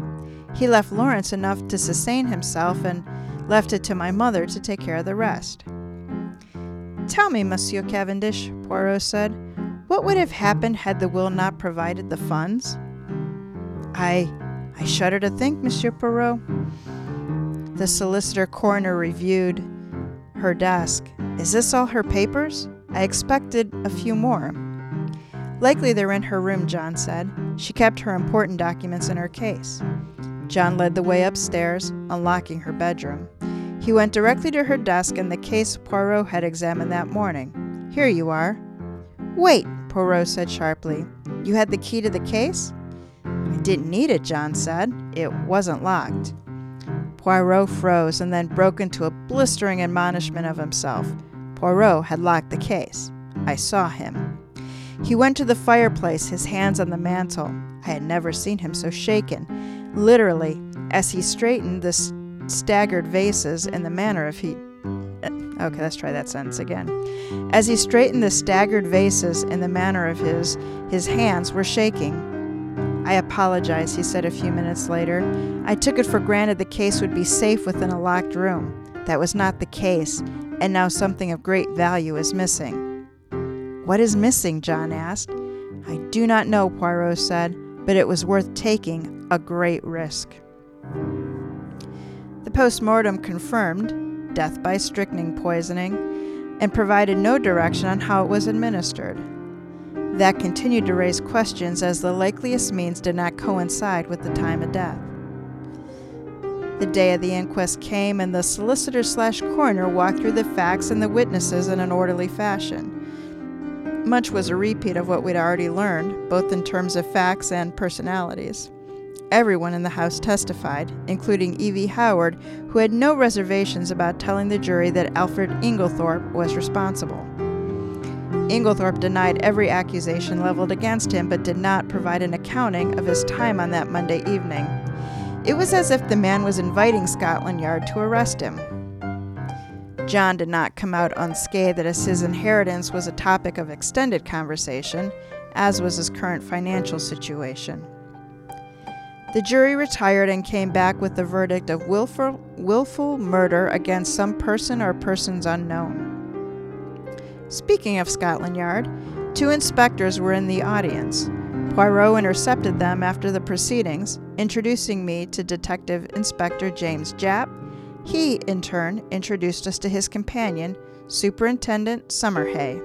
Speaker 1: He left Lawrence enough to sustain himself and left it to my mother to take care of the rest. Tell me, Monsieur Cavendish, Poirot said, what would have happened had the will not provided the funds? I I shudder to think, Monsieur Poirot. The solicitor coroner reviewed her desk. Is this all her papers? I expected a few more. Likely they're in her room, John said. She kept her important documents in her case. John led the way upstairs, unlocking her bedroom. He went directly to her desk and the case Poirot had examined that morning. Here you are. Wait, Poirot said sharply. You had the key to the case? I didn't need it, John said. It wasn't locked. Poirot froze and then broke into a blistering admonishment of himself. Poirot had locked the case. I saw him. He went to the fireplace, his hands on the mantel. I had never seen him so shaken. Literally, as he straightened the staggered vases in the manner of he. Okay, let's try that sentence again. As he straightened the staggered vases in the manner of his, his hands were shaking. I apologize, he said a few minutes later. I took it for granted the case would be safe within a locked room. That was not the case, and now something of great value is missing. What is missing? John asked. I do not know, Poirot said, but it was worth taking a great risk. The post mortem confirmed death by strychnine poisoning and provided no direction on how it was administered. That continued to raise questions as the likeliest means did not coincide with the time of death. The day of the inquest came, and the solicitor slash coroner walked through the facts and the witnesses in an orderly fashion. Much was a repeat of what we'd already learned, both in terms of facts and personalities. Everyone in the House testified, including Evie Howard, who had no reservations about telling the jury that Alfred Inglethorpe was responsible. Inglethorpe denied every accusation leveled against him but did not provide an accounting of his time on that Monday evening. It was as if the man was inviting Scotland Yard to arrest him. John did not come out unscathed as his inheritance was a topic of extended conversation, as was his current financial situation. The jury retired and came back with the verdict of willful, willful murder against some person or persons unknown. Speaking of Scotland Yard, two inspectors were in the audience. Poirot intercepted them after the proceedings, introducing me to Detective Inspector James Japp. He, in turn, introduced us to his companion, Superintendent Summerhaye.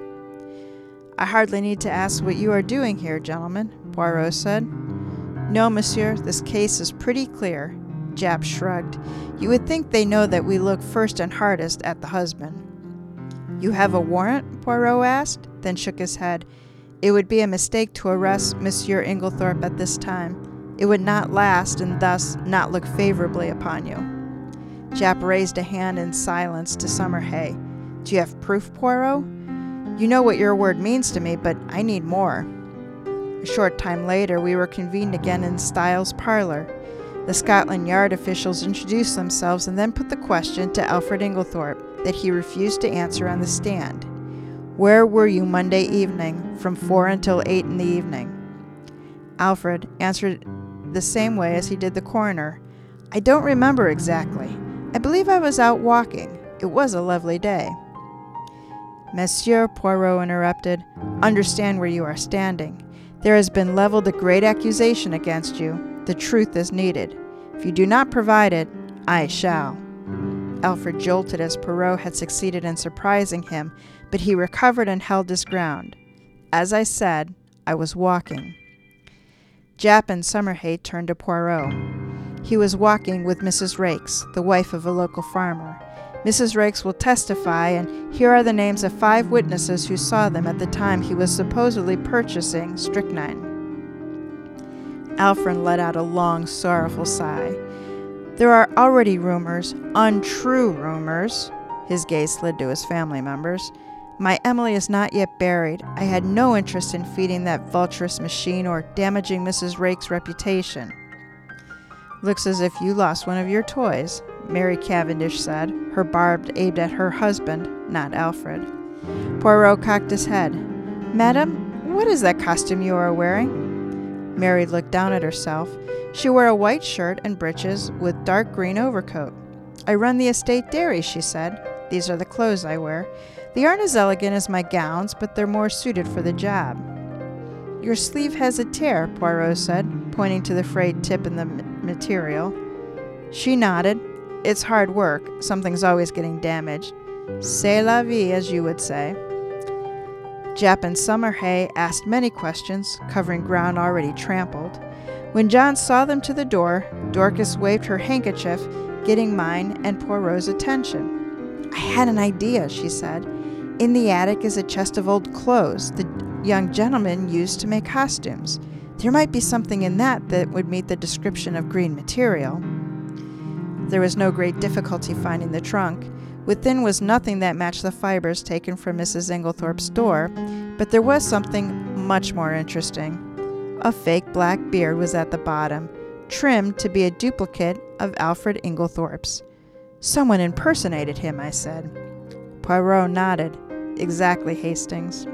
Speaker 1: I hardly need to ask what you are doing here, gentlemen, Poirot said. No, monsieur, this case is pretty clear. Japp shrugged. You would think they know that we look first and hardest at the husband. You have a warrant? Poirot asked, then shook his head. It would be a mistake to arrest Monsieur Inglethorpe at this time. It would not last and thus not look favorably upon you. Japp raised a hand in silence to Summerhaye. Do you have proof, Poirot? You know what your word means to me, but I need more. A short time later, we were convened again in Styles' parlor. The Scotland Yard officials introduced themselves and then put the question to Alfred Inglethorpe that he refused to answer on the stand. Where were you Monday evening from 4 until 8 in the evening? Alfred answered the same way as he did the coroner. I don't remember exactly. I believe I was out walking. It was a lovely day. Monsieur Poirot interrupted, understand where you are standing. There has been leveled a great accusation against you. The truth is needed. If you do not provide it, I shall. Alfred jolted as Poirot had succeeded in surprising him but he recovered and held his ground. As I said, I was walking. Japp and Summerhaye turned to Poirot. He was walking with Mrs. Raikes, the wife of a local farmer. Mrs. Raikes will testify, and here are the names of five witnesses who saw them at the time he was supposedly purchasing strychnine. Alfred let out a long, sorrowful sigh. There are already rumors, untrue rumors, his gaze slid to his family members, My Emily is not yet buried. I had no interest in feeding that vulturous machine or damaging Mrs. Raikes' reputation. Looks as if you lost one of your toys, Mary Cavendish said, her barb aimed at her husband, not Alfred. Poirot cocked his head. Madam, what is that costume you are wearing? Mary looked down at herself. She wore a white shirt and breeches with dark green overcoat. I run the estate dairy, she said. These are the clothes I wear. They aren't as elegant as my gowns, but they're more suited for the job. Your sleeve has a tear, Poirot said, pointing to the frayed tip in the material. She nodded. It's hard work. Something's always getting damaged. C'est la vie, as you would say. Japp and Summerhaye asked many questions, covering ground already trampled. When John saw them to the door, Dorcas waved her handkerchief, getting mine and Poirot's attention. I had an idea, she said. In the attic is a chest of old clothes the young gentleman used to make costumes. There might be something in that that would meet the description of green material. There was no great difficulty finding the trunk. Within was nothing that matched the fibers taken from Mrs. Inglethorpe's door, but there was something much more interesting. A fake black beard was at the bottom, trimmed to be a duplicate of Alfred Inglethorpe's. Someone impersonated him, I said. Poirot nodded. Exactly, Hastings.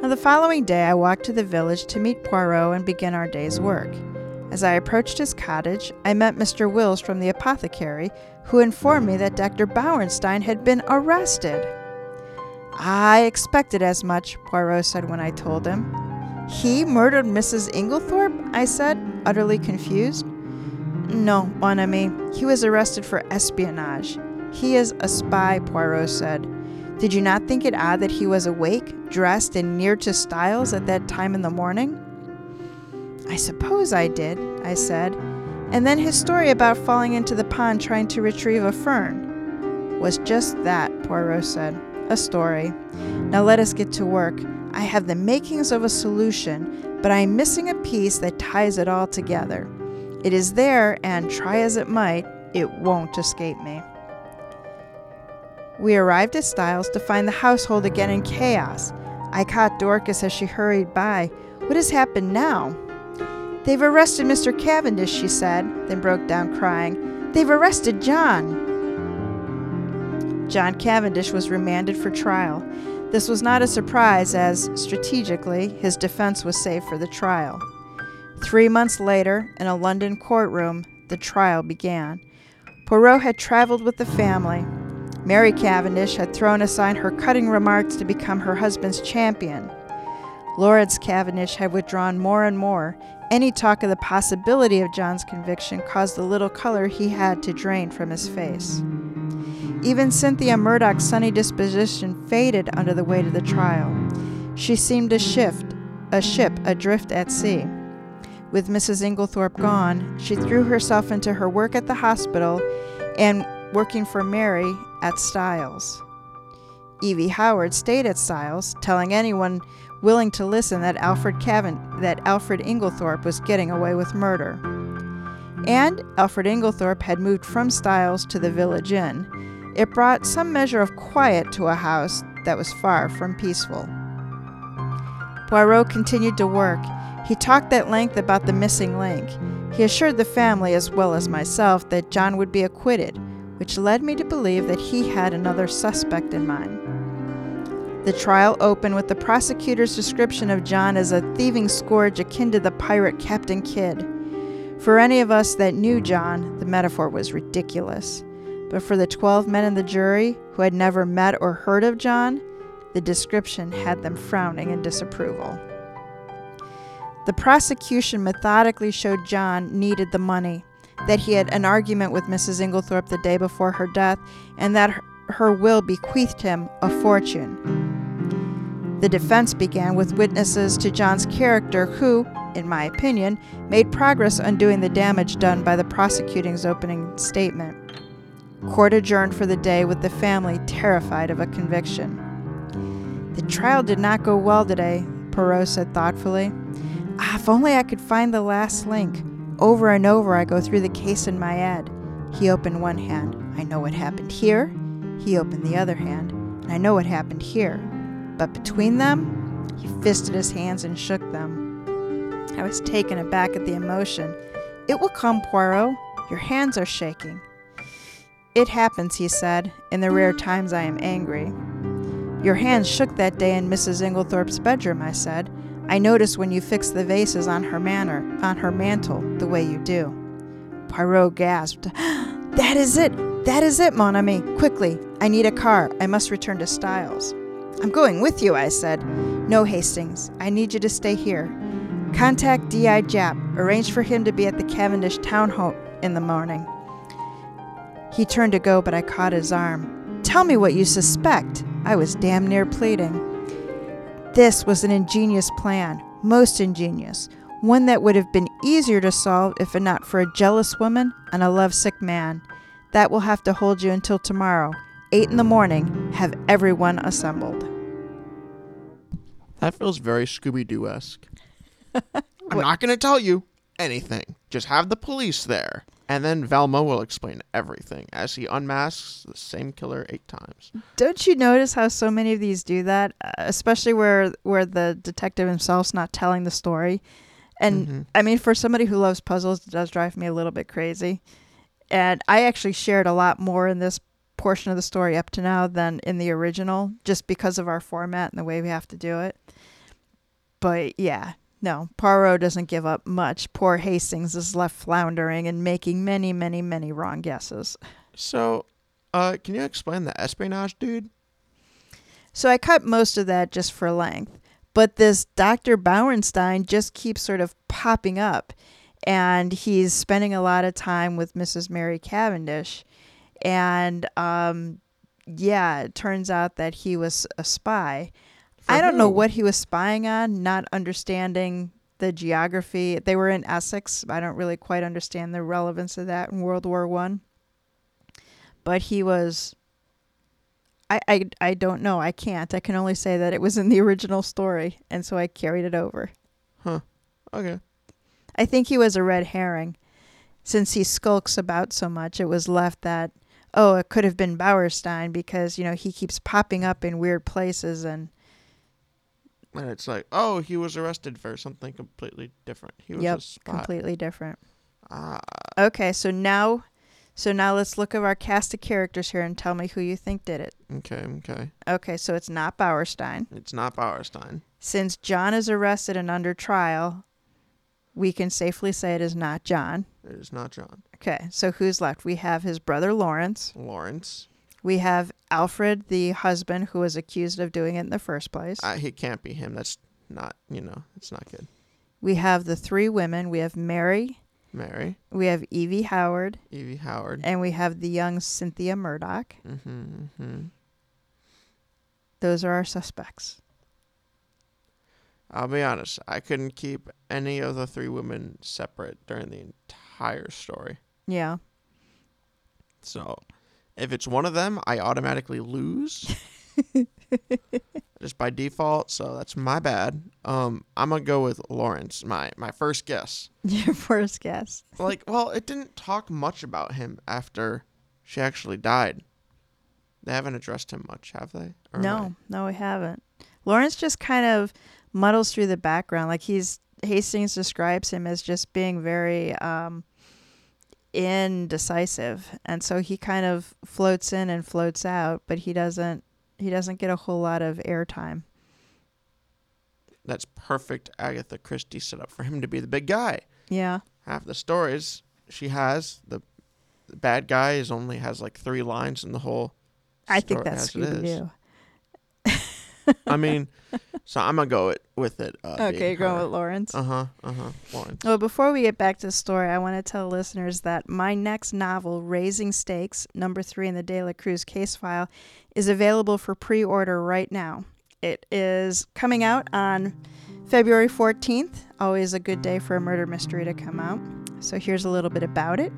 Speaker 1: Now, the following day, I walked to the village to meet Poirot and begin our day's work. As I approached his cottage, I met Mr. Wills from the apothecary, who informed me that Dr. Bauerstein had been arrested. I expected as much, Poirot said when I told him. He murdered Mrs. Inglethorpe? I said, utterly confused. No, mon ami. He was arrested for espionage. He is a spy, Poirot said. Did you not think it odd that he was awake, dressed, and near to Styles at that time in the morning? I suppose I did, I said. And then his story about falling into the pond trying to retrieve a fern was just that, Poirot said. A story. Now let us get to work. I have the makings of a solution, but I am missing a piece that ties it all together. It is there, and try as it might, it won't escape me. We arrived at Styles to find the household again in chaos. I caught Dorcas as she hurried by. What has happened now? They've arrested Mr. Cavendish, she said, then broke down crying. They've arrested John. John Cavendish was remanded for trial. This was not a surprise, as, strategically, his defense was saved for the trial. Three months later, in a London courtroom, the trial began. Poirot had traveled with the family. Mary Cavendish had thrown aside her cutting remarks to become her husband's champion. Lawrence Cavendish had withdrawn more and more. Any talk of the possibility of John's conviction caused the little color he had to drain from his face. Even Cynthia Murdoch's sunny disposition faded under the weight of the trial. She seemed a shift, a ship adrift at sea. With Mrs. Inglethorpe gone, she threw herself into her work at the hospital and working for Mary at Styles. Evie Howard stayed at Styles, telling anyone willing to listen that Alfred Cavan that Alfred Inglethorpe was getting away with murder. And Alfred Inglethorpe had moved from Styles to the village inn. It brought some measure of quiet to a house that was far from peaceful. Poirot continued to work. He talked at length about the missing link. He assured the family, as well as myself, that John would be acquitted, which led me to believe that he had another suspect in mind. The trial opened with the prosecutor's description of John as a thieving scourge akin to the pirate Captain Kidd. For any of us that knew John, the metaphor was ridiculous. But for the 12 men in the jury who had never met or heard of John, the description had them frowning in disapproval. The prosecution methodically showed John needed the money, that he had an argument with Mrs. Inglethorpe the day before her death, and that her will bequeathed him a fortune. The defense began with witnesses to John's character who, in my opinion, made progress undoing the damage done by the prosecuting's opening statement. Court adjourned for the day with the family terrified of a conviction. The trial did not go well today, Poirot said thoughtfully. Ah, if only I could find the last link. Over and over I go through the case in my head. He opened one hand. I know what happened here. He opened the other hand. and I know what happened here. But between them, he fisted his hands and shook them. I was taken aback at the emotion. It will come, Poirot. Your hands are shaking. It happens, he said, in the rare times I am angry. Your hands shook that day in Mrs. Inglethorpe's bedroom, I said. I noticed when you fixed the vases on her manor, on her mantle, the way you do. Poirot gasped. That is it! That is it, mon ami! Quickly! I need a car. I must return to Styles. I'm going with you, I said. No, Hastings. I need you to stay here. Contact D.I. Japp. Arrange for him to be at the Cavendish town hall in the morning. He turned to go, but I caught his arm. Tell me what you suspect. I was damn near pleading. This was an ingenious plan, most ingenious, one that would have been easier to solve if not for a jealous woman and a lovesick man. That will have to hold you until tomorrow. Eight in the morning, have everyone assembled.
Speaker 2: That feels very Scooby Doo esque. I'm not going to tell you anything. Just have the police there. And then Valmo will explain everything as he unmasks the same killer eight times.
Speaker 1: Don't you notice how so many of these do that, uh, especially where where the detective himself's not telling the story? And
Speaker 2: Mhm.
Speaker 1: I mean, for somebody who loves puzzles, it does drive me a little bit crazy. And I actually shared a lot more in this portion of the story up to now than in the original, just because of our format and the way we have to do it. But yeah, no, Poirot doesn't give up much. Poor Hastings is left floundering and making many, many, many wrong guesses.
Speaker 2: So, uh, can you explain the espionage dude?
Speaker 1: So I cut most of that just for length. But this Dr. Bauerstein just keeps sort of popping up. And he's spending a lot of time with Mrs. Mary Cavendish. And um, yeah, it turns out that he was a spy.
Speaker 2: For
Speaker 1: I don't know what he was spying on, not understanding the geography. They were in Essex. I don't really quite understand the relevance of that in World War One. But he was I, I, I don't know. I can't. I can only say that it was in the original story, and so I carried it over. Huh.
Speaker 2: Okay.
Speaker 1: I think he was a red herring. Since he skulks about so much, it was left that, oh, it could have been Bauerstein because, you know, he keeps popping up in weird places and,
Speaker 2: And it's like, oh, he was arrested for something completely different. He was
Speaker 1: yep,
Speaker 2: a spy.
Speaker 1: completely different.
Speaker 2: Ah,
Speaker 1: Okay, so now, so now let's look at our cast of characters here and tell me who you think did it.
Speaker 2: okay, okay.
Speaker 1: Okay, so it's not Bauerstein.
Speaker 2: It's not Bauerstein.
Speaker 1: Since John is arrested and under trial, we can safely say it is not John.
Speaker 2: It is not John.
Speaker 1: Okay, so who's left? We have his brother Lawrence.
Speaker 2: Lawrence.
Speaker 1: We have Alfred, the husband who was accused of doing it in the first place.
Speaker 2: Uh, he can't be him. That's not, you know, it's not good.
Speaker 1: We have the three women. We have Mary.
Speaker 2: Mary,
Speaker 1: We have Evie Howard.
Speaker 2: Evie Howard.
Speaker 1: And we have the young Cynthia Murdoch.
Speaker 2: Mm-hmm, mm-hmm.
Speaker 1: Those are our suspects.
Speaker 2: I'll be honest. I couldn't keep any of the three women separate during the entire story.
Speaker 1: Yeah.
Speaker 2: So, if it's one of them, I automatically lose. just by default, so that's my bad. Um, I'm gonna go with Lawrence. My my first guess.
Speaker 1: Your first guess.
Speaker 2: Like, well, it didn't talk much about him after she actually died. They haven't addressed him much, have they? Or
Speaker 1: No, no, we haven't. Lawrence just kind of muddles through the background. Like he's Hastings describes him as just being very um, indecisive, and so he kind of floats in and floats out, but he doesn't he doesn't get a whole lot of airtime.
Speaker 2: That's perfect Agatha Christie setup for him to be the big guy.
Speaker 1: Yeah,
Speaker 2: Half the stories she has, the, the bad guy is only has like three lines in the whole.
Speaker 1: I think that's Scooby. Doo.
Speaker 2: I mean, so I'm gonna go it with it. Uh,
Speaker 1: Okay, you're going with Lawrence.
Speaker 2: Uh huh. Uh huh. Lawrence.
Speaker 1: Well, before we get back to the story, I want to tell listeners that my next novel, Raising Stakes, number three in the De La Cruz case file, is available for pre order right now. It is coming out on February 14th, always a good day for a murder mystery to come out. So here's a little bit about it.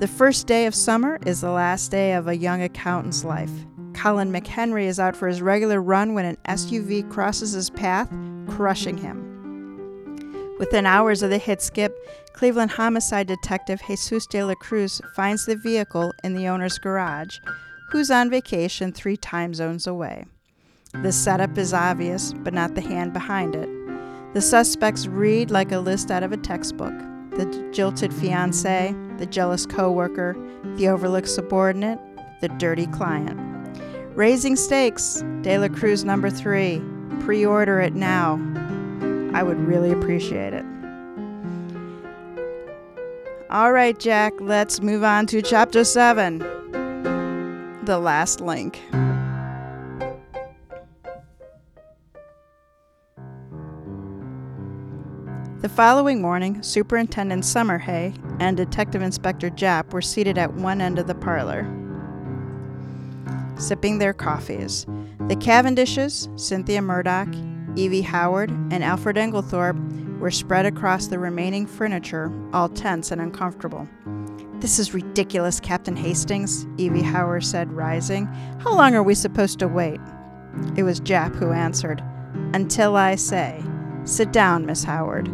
Speaker 1: The first day of summer is the last day of a young accountant's life. Colin McHenry is out for his regular run when an SUV crosses his path, crushing him. Within hours of the hit skip, Cleveland homicide detective Jesus de la Cruz finds the vehicle in the owner's garage. who's on vacation three time zones away. The setup is obvious, but not the hand behind it. The suspects read like a list out of a textbook the jilted fiance, the jealous coworker, the overlooked subordinate, the dirty client. Raising stakes, De La Cruz number three. Pre order it now. I would really appreciate it. All right, Jack, let's move on to chapter 7 The Last Link. The following morning, Superintendent Summerhaye and Detective Inspector Japp were seated at one end of the parlor, sipping their coffees. The Cavendishes, Cynthia Murdoch, Evie Howard, and Alfred Inglethorpe were spread across the remaining furniture, all tense and uncomfortable. This is ridiculous, Captain Hastings, Evie Howard said, rising. How long are we supposed to wait? It was Japp who answered, Until I say. Sit down, Miss Howard.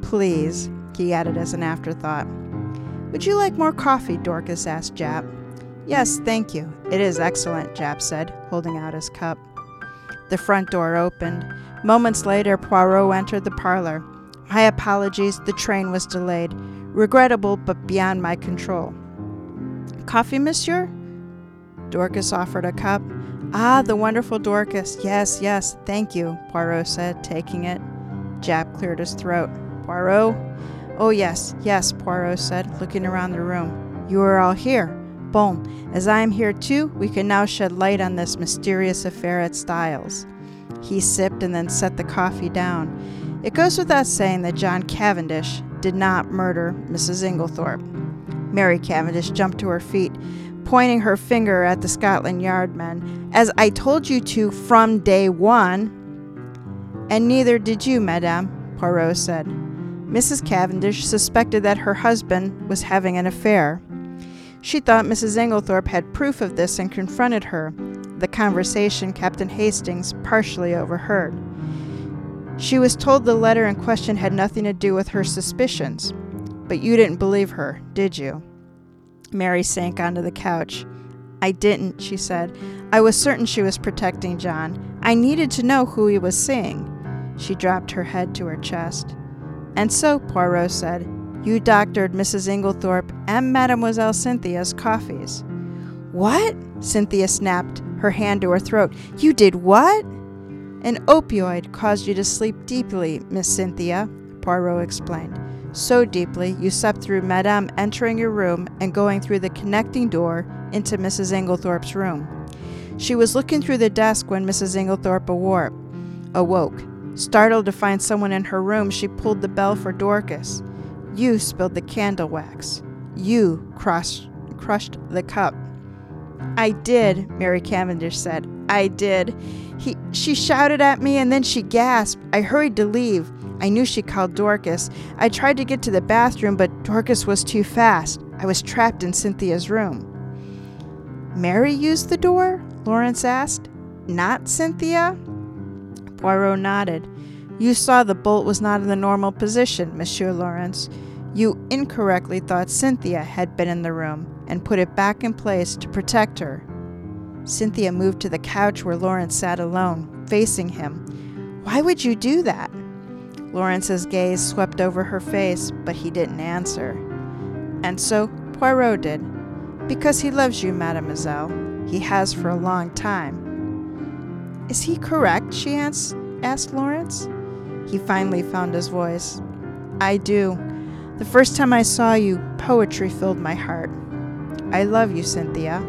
Speaker 1: Please, he added as an afterthought. Would you like more coffee? Dorcas asked Japp. Yes, thank you. It is excellent, Japp said, holding out his cup. The front door opened. Moments later, Poirot entered the parlor. My apologies, the train was delayed. Regrettable, but beyond my control. Coffee, monsieur? Dorcas offered a cup. Ah, the wonderful Dorcas. Yes, yes, thank you, Poirot said, taking it. Japp cleared his throat. Poirot? Oh, yes, yes, Poirot said, looking around the room. You are all here. Bon, as I am here too, we can now shed light on this mysterious affair at Styles. He sipped and then set the coffee down. It goes without saying that John Cavendish did not murder Mrs. Inglethorpe. Mary Cavendish jumped to her feet, pointing her finger at the Scotland Yard men. As I told you to from day one. And neither did you, madame, Poirot said. Mrs. Cavendish suspected that her husband was having an affair. She thought Mrs. Inglethorpe had proof of this and confronted her, the conversation Captain Hastings partially overheard. She was told the letter in question had nothing to do with her suspicions. But you didn't believe her, did you? Mary sank onto the couch. I didn't, she said. I was certain she was protecting John. I needed to know who he was seeing. She dropped her head to her chest. And so, Poirot said, you doctored Mrs. Inglethorpe and Mademoiselle Cynthia's coffees. What? Cynthia snapped, her hand to her throat. You did what? An opioid caused you to sleep deeply, Miss Cynthia, Poirot explained. So deeply, you slept through Madame entering your room and going through the connecting door into Mrs. Inglethorpe's room. She was looking through the desk when Mrs. Inglethorpe awoke. Startled to find someone in her room, she pulled the bell for Dorcas. You spilled the candle wax. You crushed, crushed the cup. I did, Mary Cavendish said. I did. He, she shouted at me and then she gasped. I hurried to leave. I knew she called Dorcas. I tried to get to the bathroom, but Dorcas was too fast. I was trapped in Cynthia's room. Mary used the door? Lawrence asked. Not Cynthia? Poirot nodded. You saw the bolt was not in the normal position, Monsieur Lawrence. You incorrectly thought Cynthia had been in the room and put it back in place to protect her. Cynthia moved to the couch where Lawrence sat alone, facing him. Why would you do that? Lawrence's gaze swept over her face, but he didn't answer. And so Poirot did. Because he loves you, mademoiselle. He has for a long time. Is he correct? she asked, asked Lawrence. He finally found his voice. I do. The first time I saw you, poetry filled my heart. I love you, Cynthia.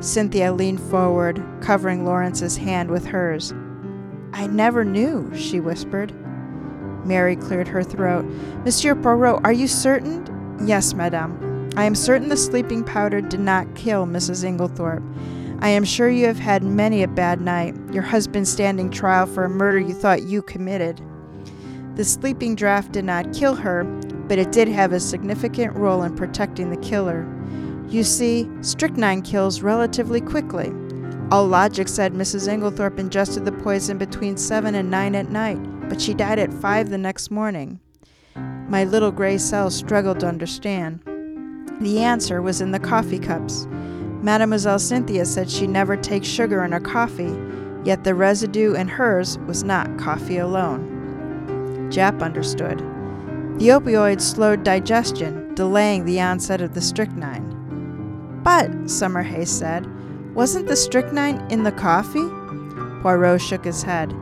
Speaker 1: Cynthia leaned forward, covering Lawrence's hand with hers. I never knew, she whispered. Mary cleared her throat. Monsieur Poirot, are you certain? Yes, madame. I am certain the sleeping powder did not kill Mrs. Inglethorpe. I am sure you have had many a bad night, your husband standing trial for a murder you thought you committed. The sleeping draught did not kill her, but it did have a significant role in protecting the killer. You see, strychnine kills relatively quickly. All logic said Mrs. Inglethorpe ingested the poison between 7 and 9 at night, but she died at 5 the next morning. My little gray cells struggled to understand. The answer was in the coffee cups. Mademoiselle Cynthia said she never takes sugar in her coffee, yet the residue in hers was not coffee alone. Japp understood. The opioids slowed digestion, delaying the onset of the strychnine. But, Summerhaye said, wasn't the strychnine in the coffee? Poirot shook his head.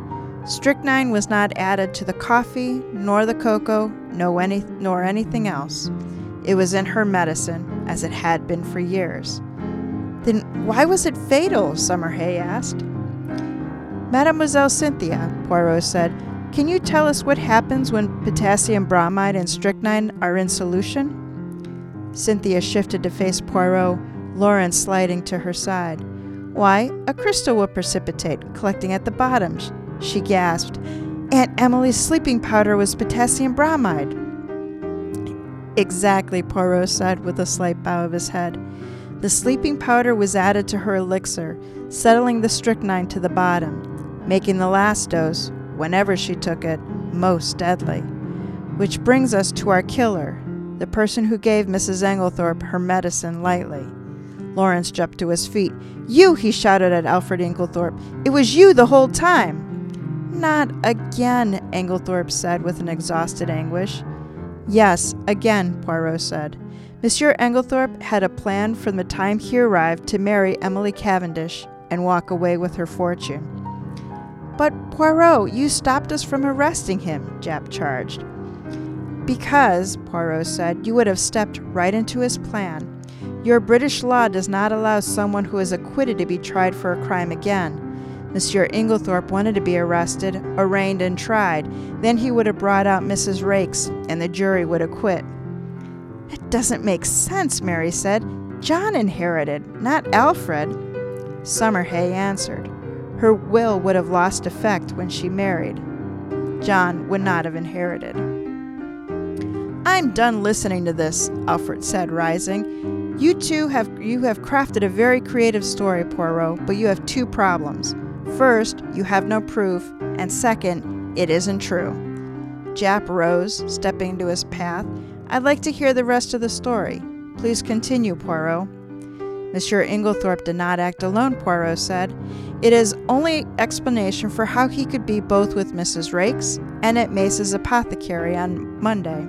Speaker 1: Strychnine was not added to the coffee, nor the cocoa, any, nor anything else. It was in her medicine, as it had been for years. Then why was it fatal? Summerhaye asked. Mademoiselle Cynthia, Poirot said, can you tell us what happens when potassium bromide and strychnine are in solution? Cynthia shifted to face Poirot, Lawrence sliding to her side. Why, a crystal will precipitate, collecting at the bottom, she gasped. Aunt Emily's sleeping powder was potassium bromide. Exactly, Poirot said with a slight bow of his head. The sleeping powder was added to her elixir, settling the strychnine to the bottom, making the last dose, whenever she took it, most deadly. Which brings us to our killer, the person who gave Mrs. Inglethorpe her medicine lightly. Lawrence jumped to his feet. You, he shouted at Alfred Inglethorpe. It was you the whole time. Not again, Inglethorpe said with an exhausted anguish. Yes, again, Poirot said. Monsieur Inglethorpe had a plan from the time he arrived to marry Emily Cavendish and walk away with her fortune. But Poirot, you stopped us from arresting him, Japp charged. Because, Poirot said, you would have stepped right into his plan. Your British law does not allow someone who is acquitted to be tried for a crime again. Monsieur Inglethorpe wanted to be arrested, arraigned, and tried. Then he would have brought out Mrs. Raikes, and the jury would acquit. It doesn't make sense, Mary said. John inherited, not Alfred. Summerhaye answered. Her will would have lost effect when she married. John would not have inherited. I'm done listening to this, Alfred said, rising. You two have you have crafted a very creative story, Poirot, but you have two problems. First, you have no proof, and second, it isn't true. Japp rose, stepping into his path. I'd like to hear the rest of the story. Please continue, Poirot. Monsieur Inglethorpe did not act alone, Poirot said. It is only explanation for how he could be both with Mrs. Raikes and at Mace's apothecary on Monday.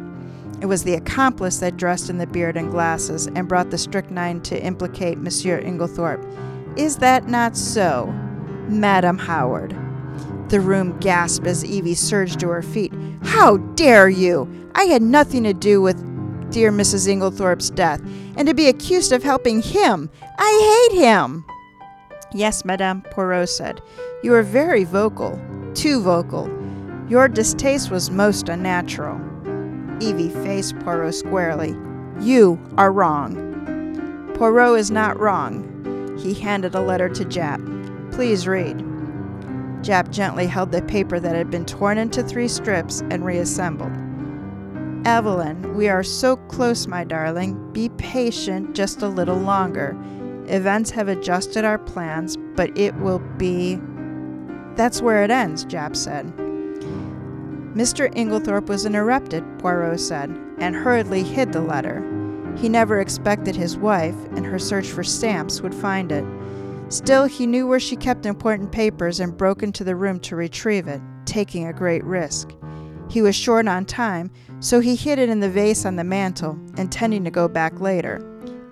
Speaker 1: It was the accomplice that dressed in the beard and glasses and brought the strychnine to implicate Monsieur Inglethorpe. Is that not so, Madam Howard? The room gasped as Evie surged to her feet. How dare you! I had nothing to do with dear Mrs. Inglethorpe's death, and to be accused of helping him! I hate him! Yes, Madame, Poirot said. You are very vocal, too vocal. Your distaste was most unnatural. Evie faced Poirot squarely. You are wrong. Poirot is not wrong. He handed a letter to Japp. Please read. Japp gently held the paper that had been torn into three strips and reassembled. Evelyn, we are so close, my darling. Be patient just a little longer. Events have adjusted our plans, but it will be. That's where it ends, Japp said. Mr. Inglethorpe was interrupted, Poirot said, and hurriedly hid the letter. He never expected his wife, in her search for stamps, would find it. Still, he knew where she kept important papers and broke into the room to retrieve it, taking a great risk. He was short on time, so he hid it in the vase on the mantel, intending to go back later.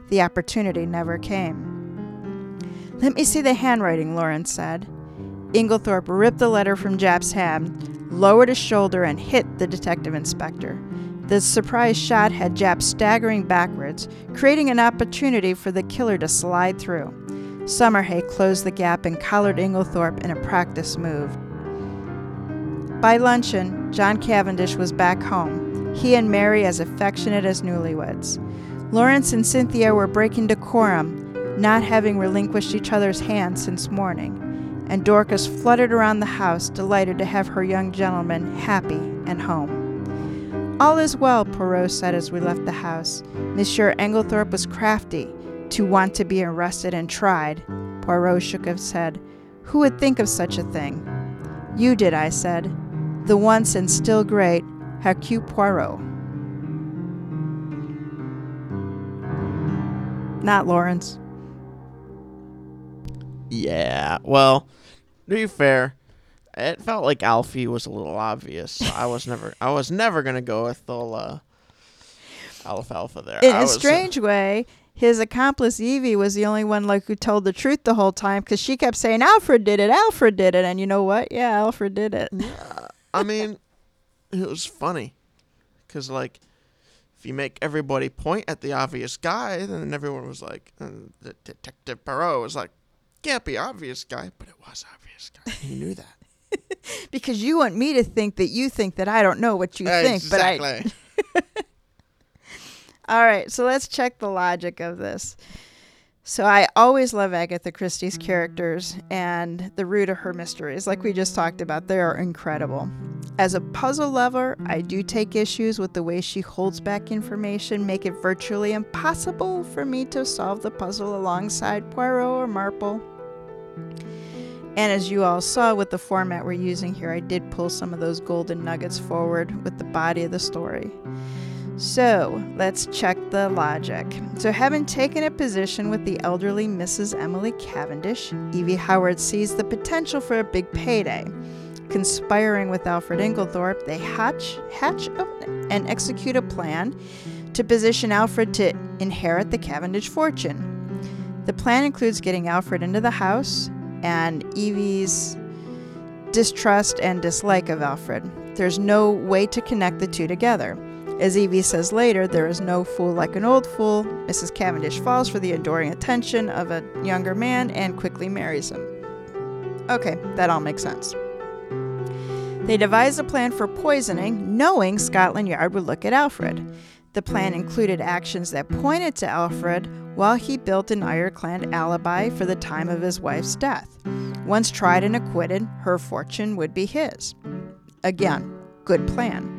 Speaker 1: The opportunity never came. Let me see the handwriting, Lawrence said. Inglethorpe ripped the letter from Japp's hand, lowered his shoulder, and hit the detective inspector. The surprise shot had Jap staggering backwards, creating an opportunity for the killer to slide through. Summerhaye closed the gap and collared Inglethorpe in a practice move. By luncheon, John Cavendish was back home, he and Mary as affectionate as newlyweds. Lawrence and Cynthia were breaking decorum, not having relinquished each other's hands since morning and Dorcas fluttered around the house, delighted to have her young gentleman happy and home. All is well, Poirot said as we left the house. Monsieur Inglethorpe was crafty, to want to be arrested and tried. Poirot shook his head. Who would think of such a thing? You did, I said. The once and still great Hercule Poirot. Not Lawrence.
Speaker 2: Yeah. Well, to be fair, it felt like Alfie was a little obvious. So I was never I was never gonna go with the uh, alfalfa there.
Speaker 1: In
Speaker 2: I
Speaker 1: a
Speaker 2: was, uh,
Speaker 1: strange way, his accomplice Evie was the only one like who told the truth the whole time because she kept saying Alfred did it, Alfred did it, and you know what? Yeah, Alfred did it.
Speaker 2: Yeah, I mean, it was funny, cause like, if you make everybody point at the obvious guy, then everyone was like, uh, the Detective Perot was like, can't be obvious guy, but it was obvious guy. He knew that.
Speaker 1: Because you want me to think that you think that I don't know what you think, but I. All right, so let's check the logic of this. So I always love Agatha Christie's characters and the root of her mysteries. Like we just talked about, they are incredible. As a puzzle lover, I do take issues with the way she holds back information, make it virtually impossible for me to solve the puzzle alongside Poirot or Marple. And as you all saw with the format we're using here, I did pull some of those golden nuggets forward with the body of the story. So let's check the logic. So, having taken a position with the elderly Mrs. Emily Cavendish, Evie Howard sees the potential for a big payday. Conspiring with Alfred Inglethorpe, they hatch, hatch and execute a plan to position Alfred to inherit the Cavendish fortune. The plan includes getting Alfred into the house and Evie's distrust and dislike of Alfred. There's no way to connect the two together. As Evie says later, there is no fool like an old fool. Mrs. Cavendish falls for the adoring attention of a younger man and quickly marries him. Okay, that all makes sense. They devise a plan for poisoning, knowing Scotland Yard would look at Alfred. The plan included actions that pointed to Alfred while he built an ironclad alibi for the time of his wife's death. Once tried and acquitted, her fortune would be his. Again, good plan.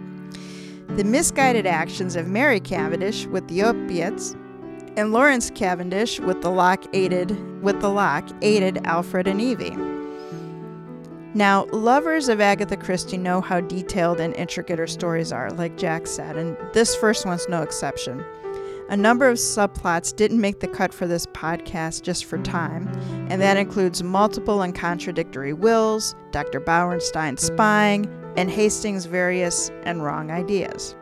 Speaker 1: The misguided actions of Mary Cavendish with the opiates and Lawrence Cavendish with the lock aided with the lock aided Alfred and Evie. Now, lovers of Agatha Christie know how detailed and intricate her stories are, like Jack said, and this first one's no exception. A number of subplots didn't make the cut for this podcast just for time, and that includes multiple and contradictory wills, Dr. Bauerstein spying, and Hastings' various and wrong ideas.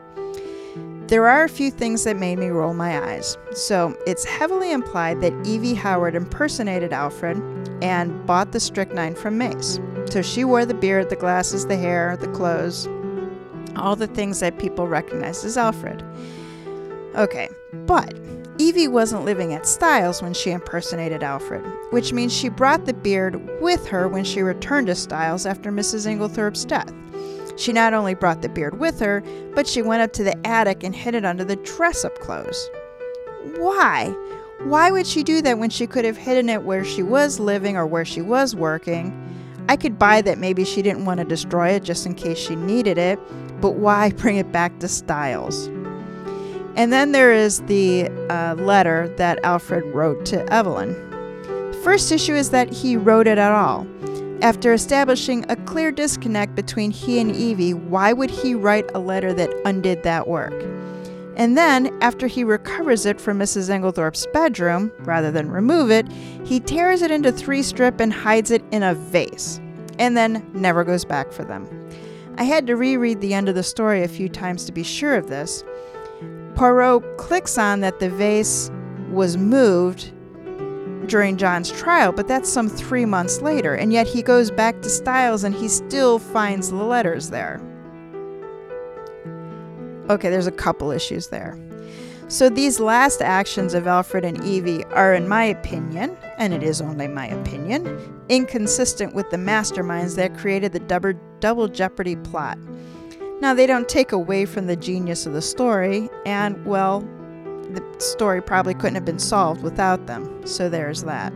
Speaker 1: There are a few things that made me roll my eyes. So, it's heavily implied that Evie Howard impersonated Alfred and bought the strychnine from Mace. So, she wore the beard, the glasses, the hair, the clothes, all the things that people recognize as Alfred. Okay, but Evie wasn't living at Styles when she impersonated Alfred, which means she brought the beard with her when she returned to Styles after Mrs. Inglethorpe's death. She not only brought the beard with her, but she went up to the attic and hid it under the dress up clothes. Why? Why would she do that when she could have hidden it where she was living or where she was working? I could buy that maybe she didn't want to destroy it just in case she needed it, but why bring it back to Styles? And then there is the uh, letter that Alfred wrote to Evelyn. First issue is that he wrote it at all. After establishing a clear disconnect between he and Evie, why would he write a letter that undid that work? And then, after he recovers it from Mrs. Inglethorpe's bedroom, rather than remove it, he tears it into three strip and hides it in a vase, and then never goes back for them. I had to reread the end of the story a few times to be sure of this. Poirot clicks on that the vase was moved during John's trial, but that's some three months later, and yet he goes back to Styles and he still finds the letters there. Okay, there's a couple issues there. So these last actions of Alfred and Evie are, in my opinion, and it is only my opinion, inconsistent with the masterminds that created the double, double jeopardy plot. Now, they don't take away from the genius of the story, and, well, the story probably couldn't have been solved without them, so there's that.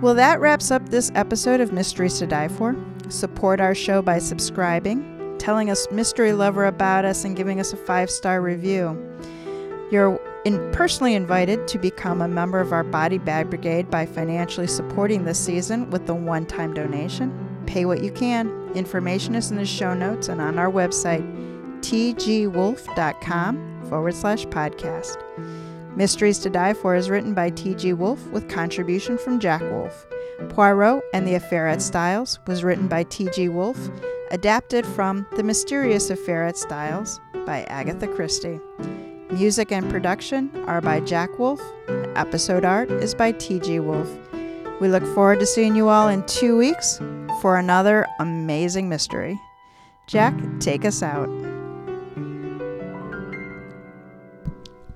Speaker 1: Well, that wraps up this episode of Mysteries to Die For. Support our show by subscribing, telling us mystery lover about us, and giving us a five star review. You're in personally invited to become a member of our Body Bag Brigade by financially supporting this season with a one time donation. Pay what you can. Information is in the show notes and on our website, tgwolf.com forward slash podcast. Mysteries to Die For is written by T.G. Wolfe with contribution from Jack Wolfe. Poirot and the Affair at Styles was written by T.G. Wolfe, adapted from The Mysterious Affair at Styles by Agatha Christie. Music and production are by Jack Wolfe. Episode art is by T.G. Wolfe. We look forward to seeing you all in two weeks for another amazing mystery. Jack, take us out.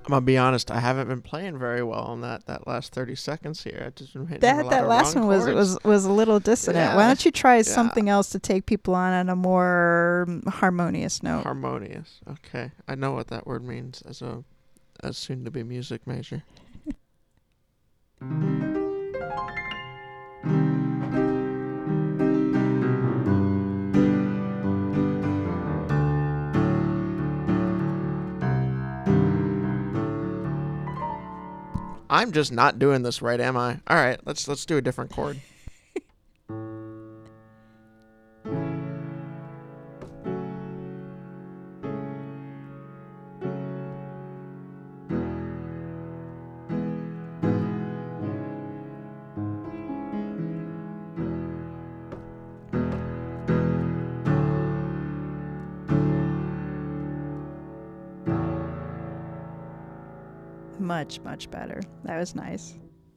Speaker 2: I'm gonna be honest. I haven't been playing very well on that that last 30 seconds here. I've just been hitting a
Speaker 1: That that last one was was was a little dissonant. Why don't you try
Speaker 2: Yeah.
Speaker 1: something else to take people on at a more harmonious note?
Speaker 2: harmonious. Okay, I know what that word means as a as soon to be music major. I'm just not doing this right, am I? All right, let's let's do a different chord.
Speaker 1: Much much better. That was nice.